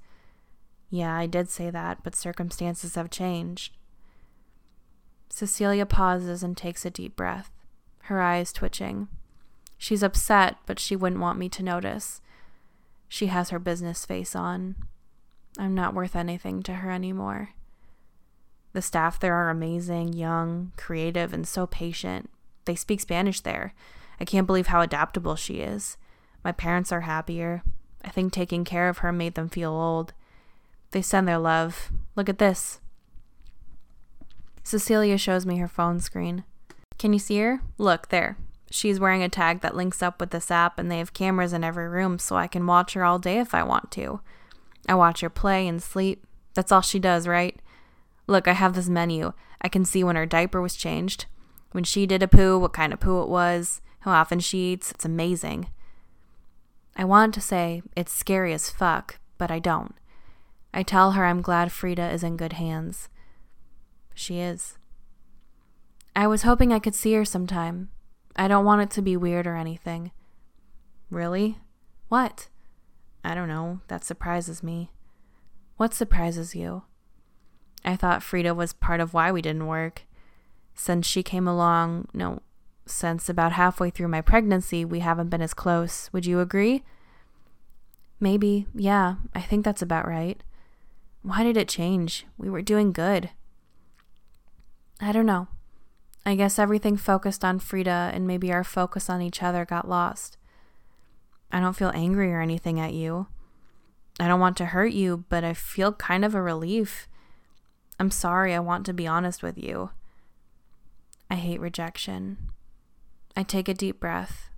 C: Yeah, I did say that, but circumstances have changed. Cecilia pauses and takes a deep breath, her eyes twitching. She's upset, but she wouldn't want me to notice. She has her business face on. I'm not worth anything to her anymore. The staff there are amazing, young, creative, and so patient. They speak Spanish there. I can't believe how adaptable she is. My parents are happier. I think taking care of her made them feel old. They send their love. Look at this. Cecilia shows me her phone screen. Can you see her? Look, there. She's wearing a tag that links up with this app, and they have cameras in every room, so I can watch her all day if I want to. I watch her play and sleep. That's all she does, right? Look, I have this menu. I can see when her diaper was changed, when she did a poo, what kind of poo it was, how often she eats. It's amazing. I want to say it's scary as fuck, but I don't. I tell her I'm glad Frida is in good hands. She is. I was hoping I could see her sometime, I don't want it to be weird or anything. Really? What? I don't know. That surprises me. What surprises you? I thought Frida was part of why we didn't work. Since she came along, no, since about halfway through my pregnancy, we haven't been as close. Would you agree? Maybe, yeah, I think that's about right. Why did it change? We were doing good. I don't know. I guess everything focused on Frida and maybe our focus on each other got lost. I don't feel angry or anything at you. I don't want to hurt you, but I feel kind of a relief. I'm sorry, I want to be honest with you. I hate rejection. I take a deep breath.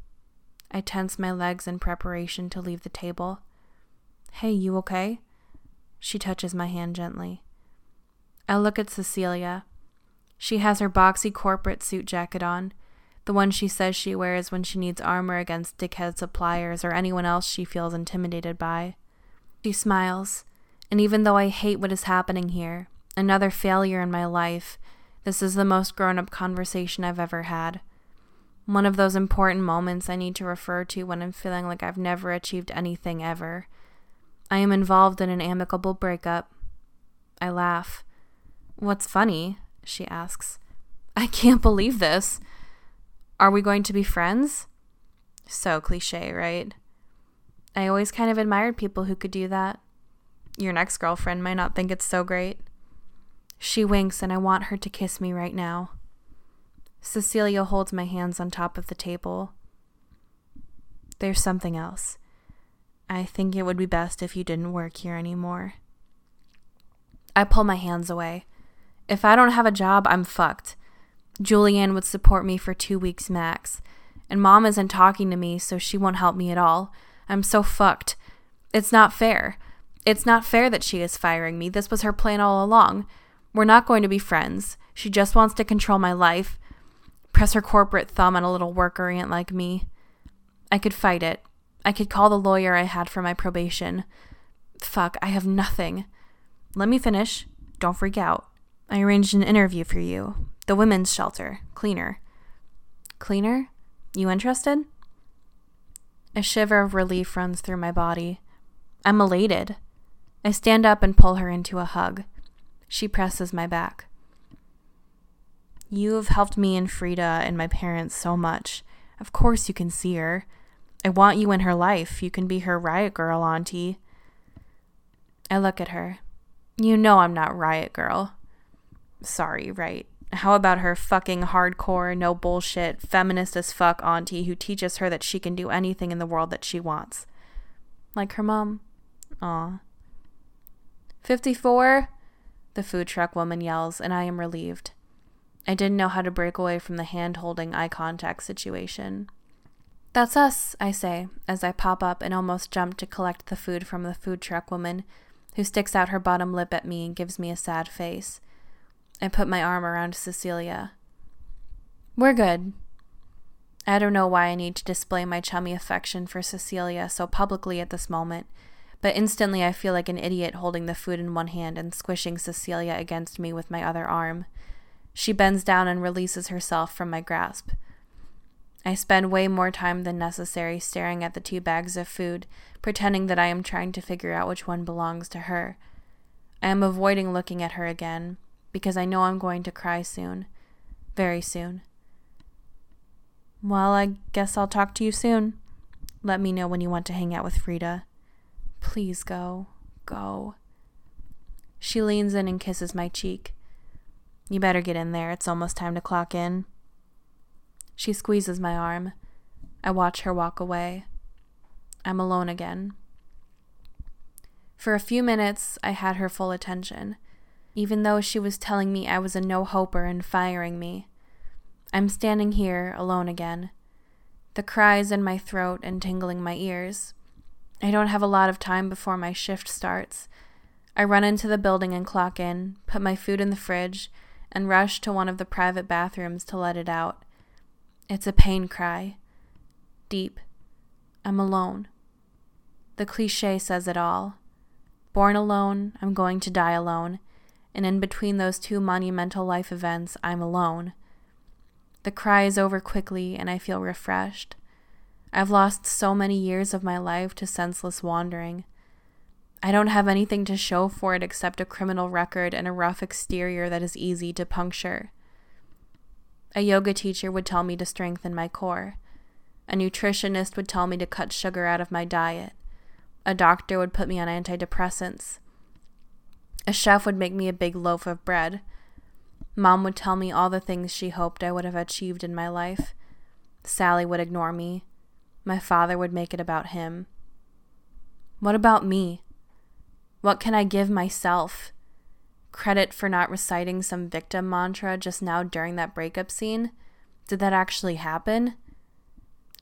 C: I tense my legs in preparation to leave the table. Hey, you okay? She touches my hand gently. I look at Cecilia. She has her boxy corporate suit jacket on, The one she says she wears when she needs armor against dickhead suppliers or anyone else she feels intimidated by. She smiles, and even though I hate what is happening here, another failure in my life, this is the most grown up conversation I've ever had. One of those important moments I need to refer to when I'm feeling like I've never achieved anything ever. I am involved in an amicable breakup. I laugh. What's funny? she asks. I can't believe this. Are we going to be friends? So cliche, right? I always kind of admired people who could do that. Your next girlfriend might not think it's so great. She winks, and I want her to kiss me right now. Cecilia holds my hands on top of the table. There's something else. I think it would be best if you didn't work here anymore. I pull my hands away. If I don't have a job, I'm fucked. Julianne would support me for two weeks max. And mom isn't talking to me, so she won't help me at all. I'm so fucked. It's not fair. It's not fair that she is firing me. This was her plan all along. We're not going to be friends. She just wants to control my life. Press her corporate thumb on a little worker ant like me. I could fight it. I could call the lawyer I had for my probation. Fuck, I have nothing. Let me finish. Don't freak out. I arranged an interview for you. The women's shelter. Cleaner. Cleaner? You interested? A shiver of relief runs through my body. I'm elated. I stand up and pull her into a hug. She presses my back. You have helped me and Frida and my parents so much. Of course you can see her. I want you in her life. You can be her riot girl, Auntie. I look at her. You know I'm not riot girl. Sorry, right. How about her fucking hardcore, no bullshit, feminist as fuck auntie who teaches her that she can do anything in the world that she wants? Like her mom. Aw. 54? The food truck woman yells, and I am relieved. I didn't know how to break away from the hand holding eye contact situation. That's us, I say, as I pop up and almost jump to collect the food from the food truck woman, who sticks out her bottom lip at me and gives me a sad face. I put my arm around Cecilia. We're good. I don't know why I need to display my chummy affection for Cecilia so publicly at this moment, but instantly I feel like an idiot holding the food in one hand and squishing Cecilia against me with my other arm. She bends down and releases herself from my grasp. I spend way more time than necessary staring at the two bags of food, pretending that I am trying to figure out which one belongs to her. I am avoiding looking at her again because I know I'm going to cry soon. Very soon. Well, I guess I'll talk to you soon. Let me know when you want to hang out with Frida. Please go. Go. She leans in and kisses my cheek. You better get in there. It's almost time to clock in. She squeezes my arm. I watch her walk away. I'm alone again. For a few minutes, I had her full attention even though she was telling me I was a no hoper and firing me. I'm standing here alone again, the cries in my throat and tingling my ears. I don't have a lot of time before my shift starts. I run into the building and clock in, put my food in the fridge, and rush to one of the private bathrooms to let it out. It's a pain cry. Deep. I'm alone. The cliche says it all. Born alone, I'm going to die alone, and in between those two monumental life events, I'm alone. The cry is over quickly, and I feel refreshed. I've lost so many years of my life to senseless wandering. I don't have anything to show for it except a criminal record and a rough exterior that is easy to puncture. A yoga teacher would tell me to strengthen my core. A nutritionist would tell me to cut sugar out of my diet. A doctor would put me on antidepressants. A chef would make me a big loaf of bread. Mom would tell me all the things she hoped I would have achieved in my life. Sally would ignore me. My father would make it about him. What about me? What can I give myself? Credit for not reciting some victim mantra just now during that breakup scene? Did that actually happen?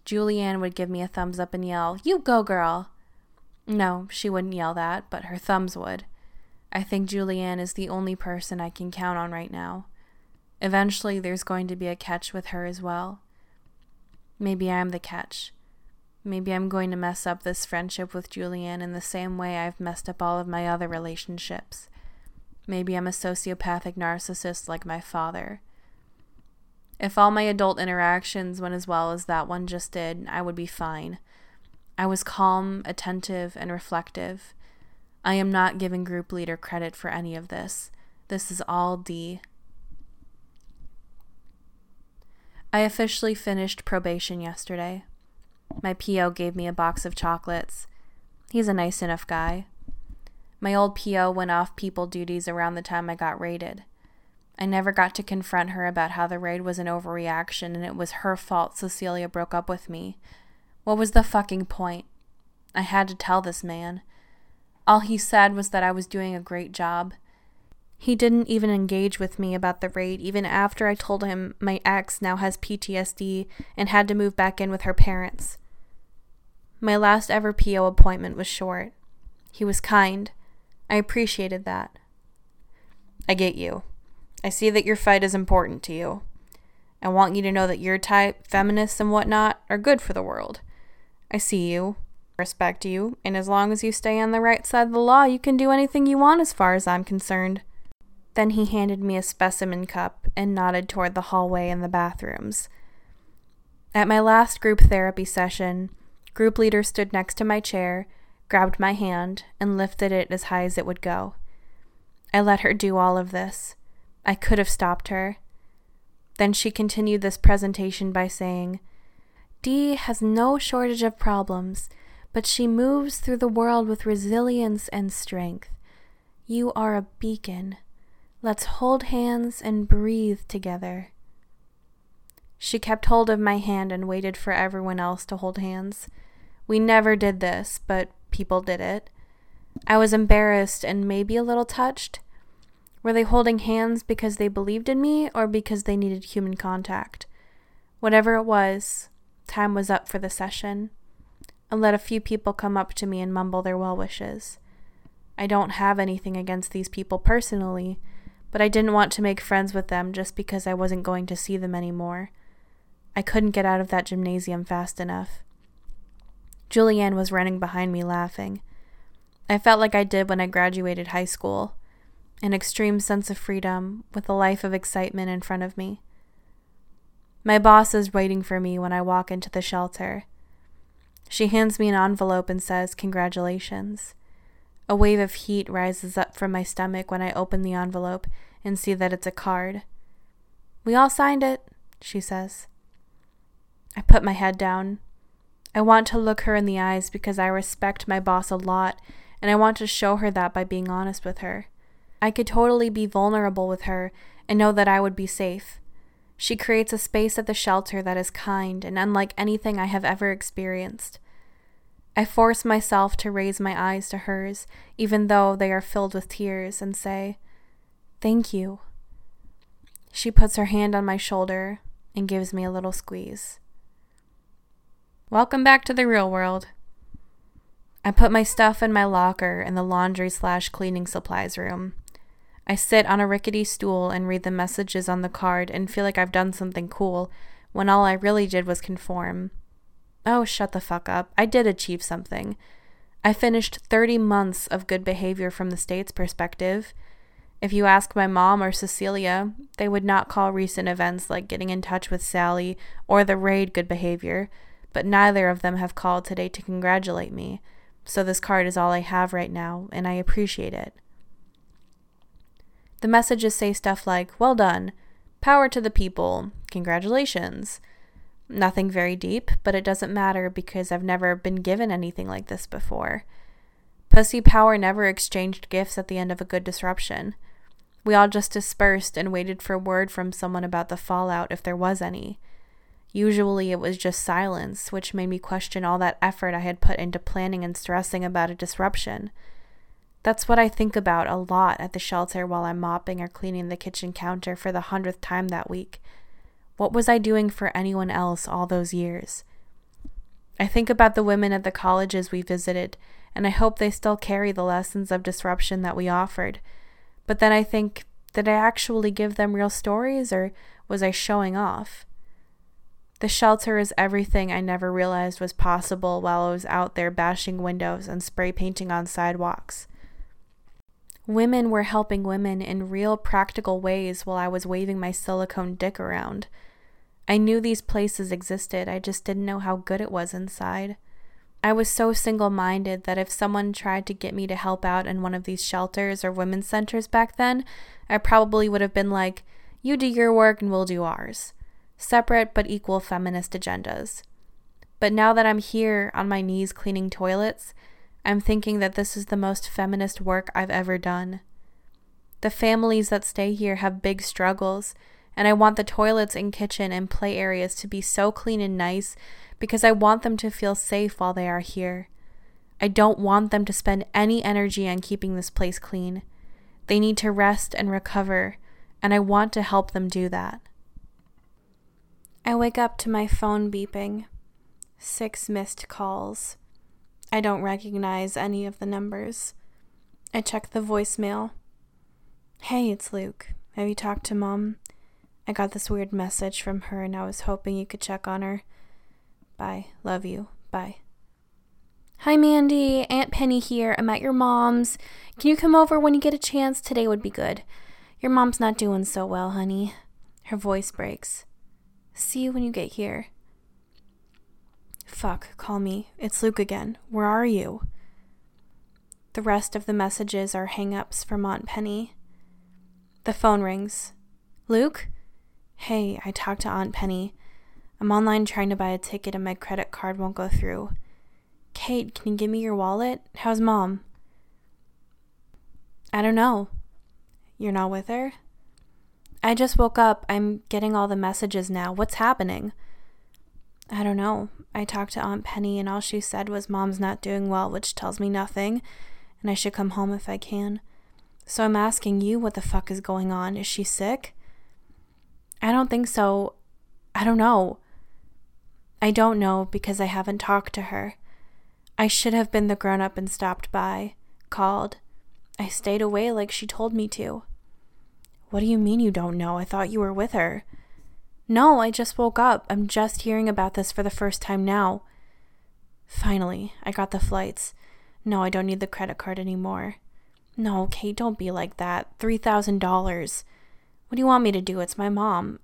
C: Julianne would give me a thumbs up and yell, You go, girl! No, she wouldn't yell that, but her thumbs would. I think Julianne is the only person I can count on right now. Eventually, there's going to be a catch with her as well. Maybe I'm the catch. Maybe I'm going to mess up this friendship with Julianne in the same way I've messed up all of my other relationships. Maybe I'm a sociopathic narcissist like my father. If all my adult interactions went as well as that one just did, I would be fine. I was calm, attentive, and reflective. I am not giving group leader credit for any of this. This is all Dee. I officially finished probation yesterday. My PO gave me a box of chocolates. He's a nice enough guy. My old PO went off people duties around the time I got raided. I never got to confront her about how the raid was an overreaction and it was her fault Cecilia broke up with me. What was the fucking point? I had to tell this man. All he said was that I was doing a great job. He didn't even engage with me about the raid even after I told him my ex now has PTSD and had to move back in with her parents. My last ever PO appointment was short. He was kind. I appreciated that. I get you. I see that your fight is important to you. I want you to know that your type, feminists and whatnot, are good for the world. I see you, respect you, and as long as you stay on the right side of the law, you can do anything you want as far as I'm concerned. Then he handed me a specimen cup and nodded toward the hallway and the bathrooms. At my last group therapy session, group leader stood next to my chair, grabbed my hand, and lifted it as high as it would go. I let her do all of this. I could have stopped her. Then she continued this presentation by saying, Dee has no shortage of problems, but she moves through the world with resilience and strength. You are a beacon. Let's hold hands and breathe together. She kept hold of my hand and waited for everyone else to hold hands. We never did this, but people did it. I was embarrassed and maybe a little touched. Were they holding hands because they believed in me or because they needed human contact? Whatever it was, time was up for the session. I let a few people come up to me and mumble their well wishes. I don't have anything against these people personally but I didn't want to make friends with them just because I wasn't going to see them anymore. I couldn't get out of that gymnasium fast enough. Julianne was running behind me laughing. I felt like I did when I graduated high school an extreme sense of freedom with a life of excitement in front of me. My boss is waiting for me when I walk into the shelter. She hands me an envelope and says, Congratulations. A wave of heat rises up from my stomach when I open the envelope and see that it's a card. We all signed it, she says. I put my head down. I want to look her in the eyes because I respect my boss a lot and I want to show her that by being honest with her. I could totally be vulnerable with her and know that I would be safe. She creates a space at the shelter that is kind and unlike anything I have ever experienced. I force myself to raise my eyes to hers, even though they are filled with tears, and say, Thank you. She puts her hand on my shoulder and gives me a little squeeze. Welcome back to the real world. I put my stuff in my locker in the laundry slash cleaning supplies room. I sit on a rickety stool and read the messages on the card and feel like I've done something cool when all I really did was conform. Oh, shut the fuck up. I did achieve something. I finished 30 months of good behavior from the state's perspective. If you ask my mom or Cecilia, they would not call recent events like getting in touch with Sally or the raid good behavior, but neither of them have called today to congratulate me. So this card is all I have right now, and I appreciate it. The messages say stuff like, Well done, power to the people, congratulations. Nothing very deep, but it doesn't matter because I've never been given anything like this before. Pussy Power never exchanged gifts at the end of a good disruption. We all just dispersed and waited for word from someone about the fallout if there was any. Usually it was just silence, which made me question all that effort I had put into planning and stressing about a disruption. That's what I think about a lot at the shelter while I'm mopping or cleaning the kitchen counter for the hundredth time that week what was I doing for anyone else all those years? I think about the women at the colleges we visited, and I hope they still carry the lessons of disruption that we offered. But then I think, did I actually give them real stories, or was I showing off? The shelter is everything I never realized was possible while I was out there bashing windows and spray painting on sidewalks. Women were helping women in real practical ways while I was waving my silicone dick around. I knew these places existed, I just didn't know how good it was inside. I was so single minded that if someone tried to get me to help out in one of these shelters or women's centers back then, I probably would have been like, you do your work and we'll do ours. Separate but equal feminist agendas. But now that I'm here on my knees cleaning toilets, I'm thinking that this is the most feminist work I've ever done. The families that stay here have big struggles, and I want the toilets and kitchen and play areas to be so clean and nice because I want them to feel safe while they are here. I don't want them to spend any energy on keeping this place clean. They need to rest and recover, and I want to help them do that. I wake up to my phone beeping. Six missed calls. I don't recognize any of the numbers. I check the voicemail. Hey, it's Luke. Have you talked to mom? I got this weird message from her and I was hoping you could check on her. Bye. Love you. Bye. Hi, Mandy. Aunt Penny here. I'm at your mom's. Can you come over when you get a chance? Today would be good. Your mom's not doing so well, honey. Her voice breaks. See you when you get here. Fuck, call me. It's Luke again. Where are you? The rest of the messages are hang ups from Aunt Penny. The phone rings. Luke? Hey, I talked to Aunt Penny. I'm online trying to buy a ticket and my credit card won't go through. Kate, can you give me your wallet? How's mom? I don't know. You're not with her? I just woke up. I'm getting all the messages now. What's happening? I don't know. I talked to Aunt Penny and all she said was mom's not doing well, which tells me nothing, and I should come home if I can. So I'm asking you what the fuck is going on. Is she sick? I don't think so. I don't know. I don't know because I haven't talked to her. I should have been the grown up and stopped by, called. I stayed away like she told me to. What do you mean you don't know? I thought you were with her. No, I just woke up. I'm just hearing about this for the first time now. Finally, I got the flights. No, I don't need the credit card anymore. No, Kate, don't be like that. $3,000. What do you want me to do? It's my mom.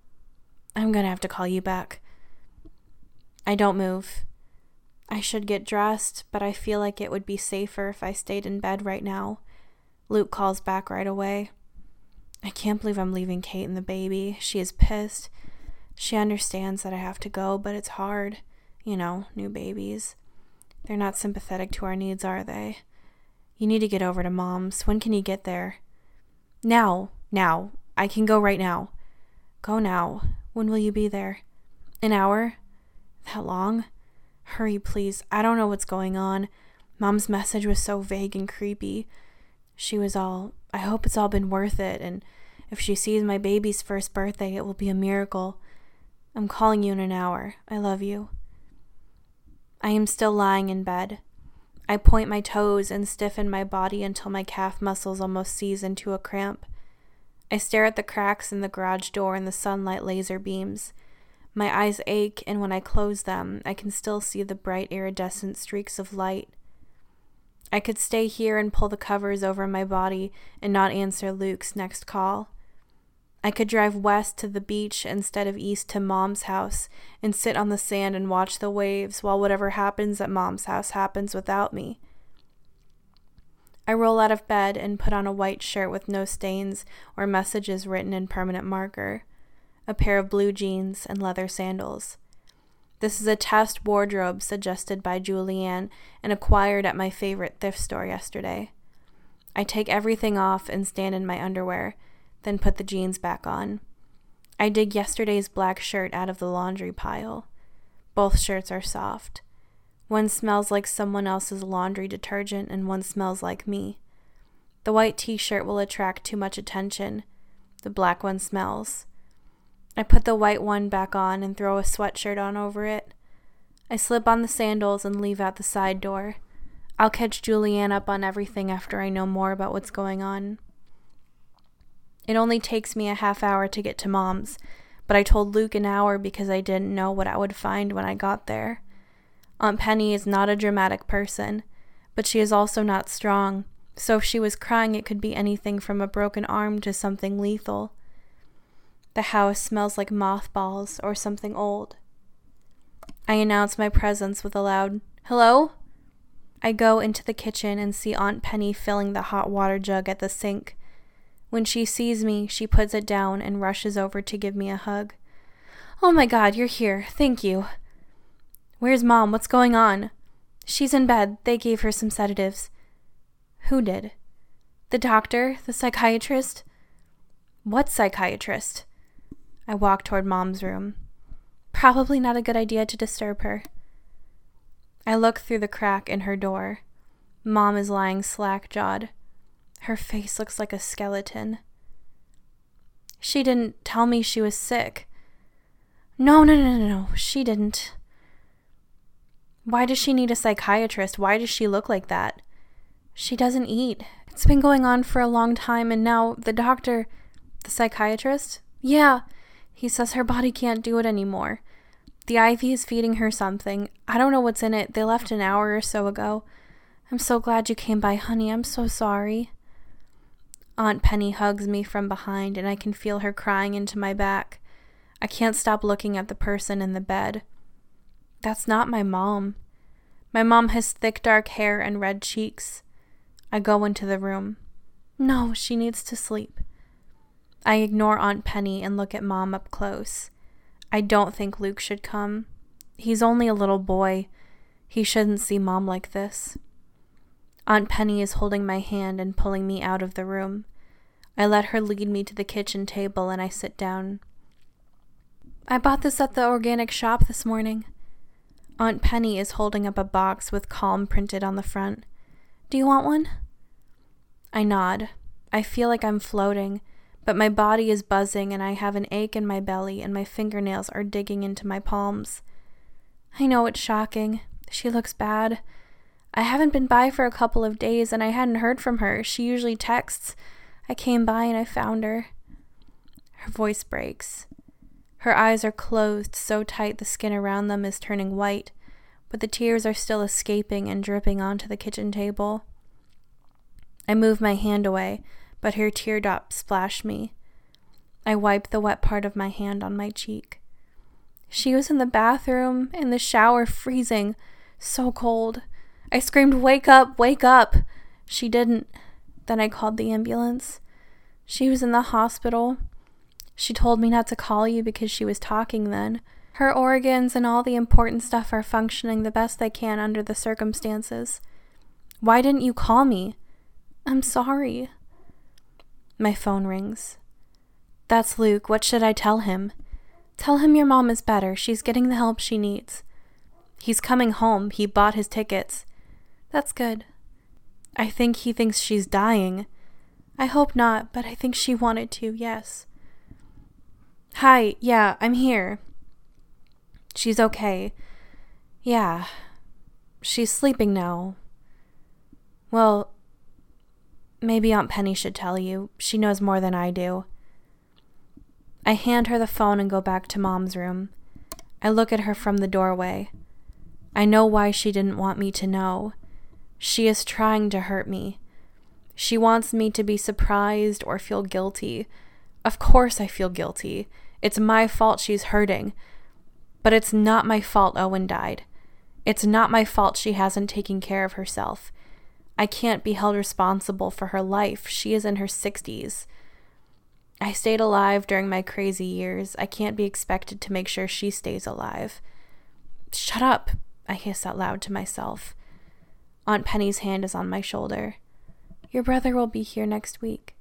C: I'm gonna have to call you back. I don't move. I should get dressed, but I feel like it would be safer if I stayed in bed right now. Luke calls back right away. I can't believe I'm leaving Kate and the baby. She is pissed. She understands that I have to go, but it's hard. You know, new babies. They're not sympathetic to our needs, are they? You need to get over to mom's. When can you get there? Now. Now. I can go right now. Go now. When will you be there? An hour? That long? Hurry, please. I don't know what's going on. Mom's message was so vague and creepy. She was all, I hope it's all been worth it, and if she sees my baby's first birthday, it will be a miracle. I'm calling you in an hour. I love you. I am still lying in bed. I point my toes and stiffen my body until my calf muscles almost seize into a cramp. I stare at the cracks in the garage door and the sunlight laser beams. My eyes ache, and when I close them, I can still see the bright iridescent streaks of light. I could stay here and pull the covers over my body and not answer Luke's next call. I could drive west to the beach instead of east to Mom's house and sit on the sand and watch the waves while whatever happens at Mom's house happens without me. I roll out of bed and put on a white shirt with no stains or messages written in permanent marker a pair of blue jeans, and leather sandals. This is a test wardrobe suggested by Julianne and acquired at my favorite thrift store yesterday. I take everything off and stand in my underwear, then put the jeans back on. I dig yesterday's black shirt out of the laundry pile. Both shirts are soft. One smells like someone else's laundry detergent, and one smells like me. The white t shirt will attract too much attention. The black one smells. I put the white one back on and throw a sweatshirt on over it. I slip on the sandals and leave out the side door. I'll catch Julianne up on everything after I know more about what's going on. It only takes me a half hour to get to Mom's, but I told Luke an hour because I didn't know what I would find when I got there. Aunt Penny is not a dramatic person, but she is also not strong, so if she was crying, it could be anything from a broken arm to something lethal. The house smells like mothballs or something old. I announce my presence with a loud, Hello? I go into the kitchen and see Aunt Penny filling the hot water jug at the sink. When she sees me, she puts it down and rushes over to give me a hug. Oh my god, you're here. Thank you. Where's mom? What's going on? She's in bed. They gave her some sedatives. Who did? The doctor? The psychiatrist? What psychiatrist? I walk toward mom's room. Probably not a good idea to disturb her. I look through the crack in her door. Mom is lying slack jawed. Her face looks like a skeleton. She didn't tell me she was sick. No, no, no, no, no, she didn't. Why does she need a psychiatrist? Why does she look like that? She doesn't eat. It's been going on for a long time, and now the doctor, the psychiatrist? Yeah, he says her body can't do it anymore. The IV is feeding her something. I don't know what's in it. They left an hour or so ago. I'm so glad you came by, honey. I'm so sorry. Aunt Penny hugs me from behind, and I can feel her crying into my back. I can't stop looking at the person in the bed. That's not my mom. My mom has thick dark hair and red cheeks. I go into the room. No, she needs to sleep. I ignore Aunt Penny and look at Mom up close. I don't think Luke should come. He's only a little boy. He shouldn't see Mom like this. Aunt Penny is holding my hand and pulling me out of the room. I let her lead me to the kitchen table and I sit down. I bought this at the organic shop this morning. Aunt Penny is holding up a box with calm printed on the front. Do you want one? I nod. I feel like I'm floating, but my body is buzzing and I have an ache in my belly and my fingernails are digging into my palms. I know it's shocking. She looks bad. I haven't been by for a couple of days and I hadn't heard from her. She usually texts. I came by and I found her. Her voice breaks. Her eyes are closed so tight the skin around them is turning white, but the tears are still escaping and dripping onto the kitchen table. I move my hand away, but her teardrops splash me. I wipe the wet part of my hand on my cheek. She was in the bathroom, in the shower, freezing, so cold. I screamed, Wake up, wake up! She didn't. Then I called the ambulance. She was in the hospital. She told me not to call you because she was talking then. Her organs and all the important stuff are functioning the best they can under the circumstances. Why didn't you call me? I'm sorry. My phone rings. That's Luke. What should I tell him? Tell him your mom is better. She's getting the help she needs. He's coming home. He bought his tickets. That's good. I think he thinks she's dying. I hope not, but I think she wanted to, yes. Hi, yeah, I'm here. She's okay. Yeah. She's sleeping now. Well, maybe Aunt Penny should tell you. She knows more than I do. I hand her the phone and go back to Mom's room. I look at her from the doorway. I know why she didn't want me to know. She is trying to hurt me. She wants me to be surprised or feel guilty. Of course, I feel guilty. It's my fault she's hurting. But it's not my fault Owen died. It's not my fault she hasn't taken care of herself. I can't be held responsible for her life. She is in her 60s. I stayed alive during my crazy years. I can't be expected to make sure she stays alive. Shut up, I hiss out loud to myself. Aunt Penny's hand is on my shoulder. Your brother will be here next week.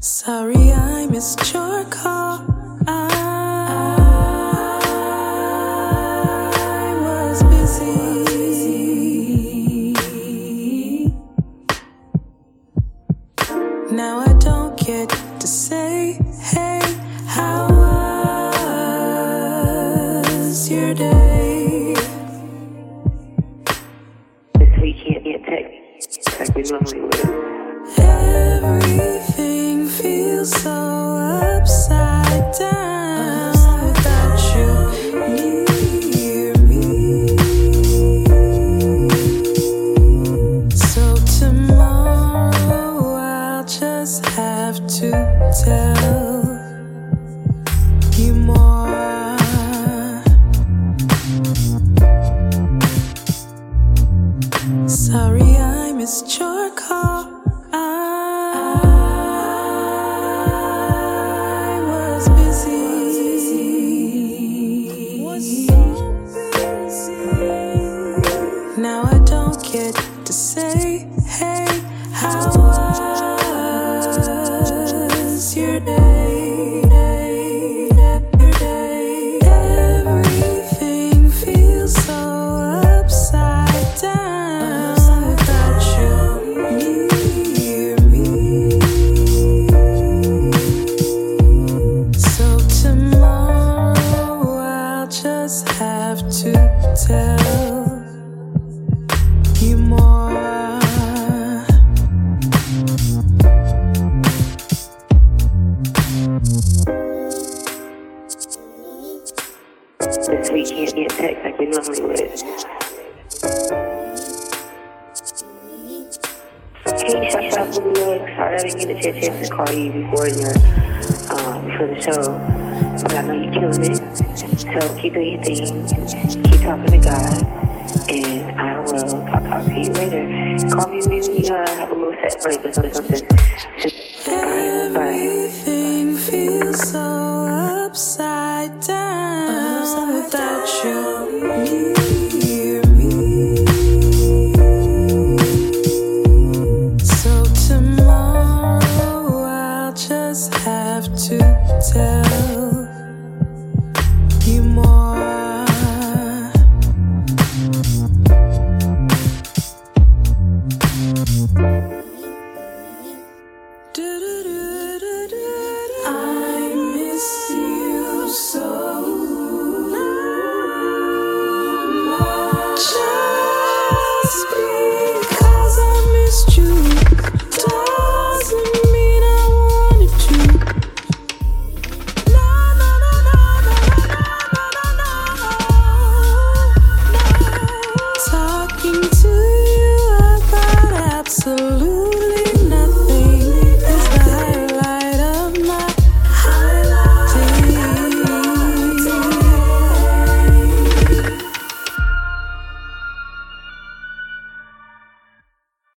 A: Sorry, I missed your call. Now I don't get to say, hey, how was your day?
D: This week can't.
A: Everything feels so upside down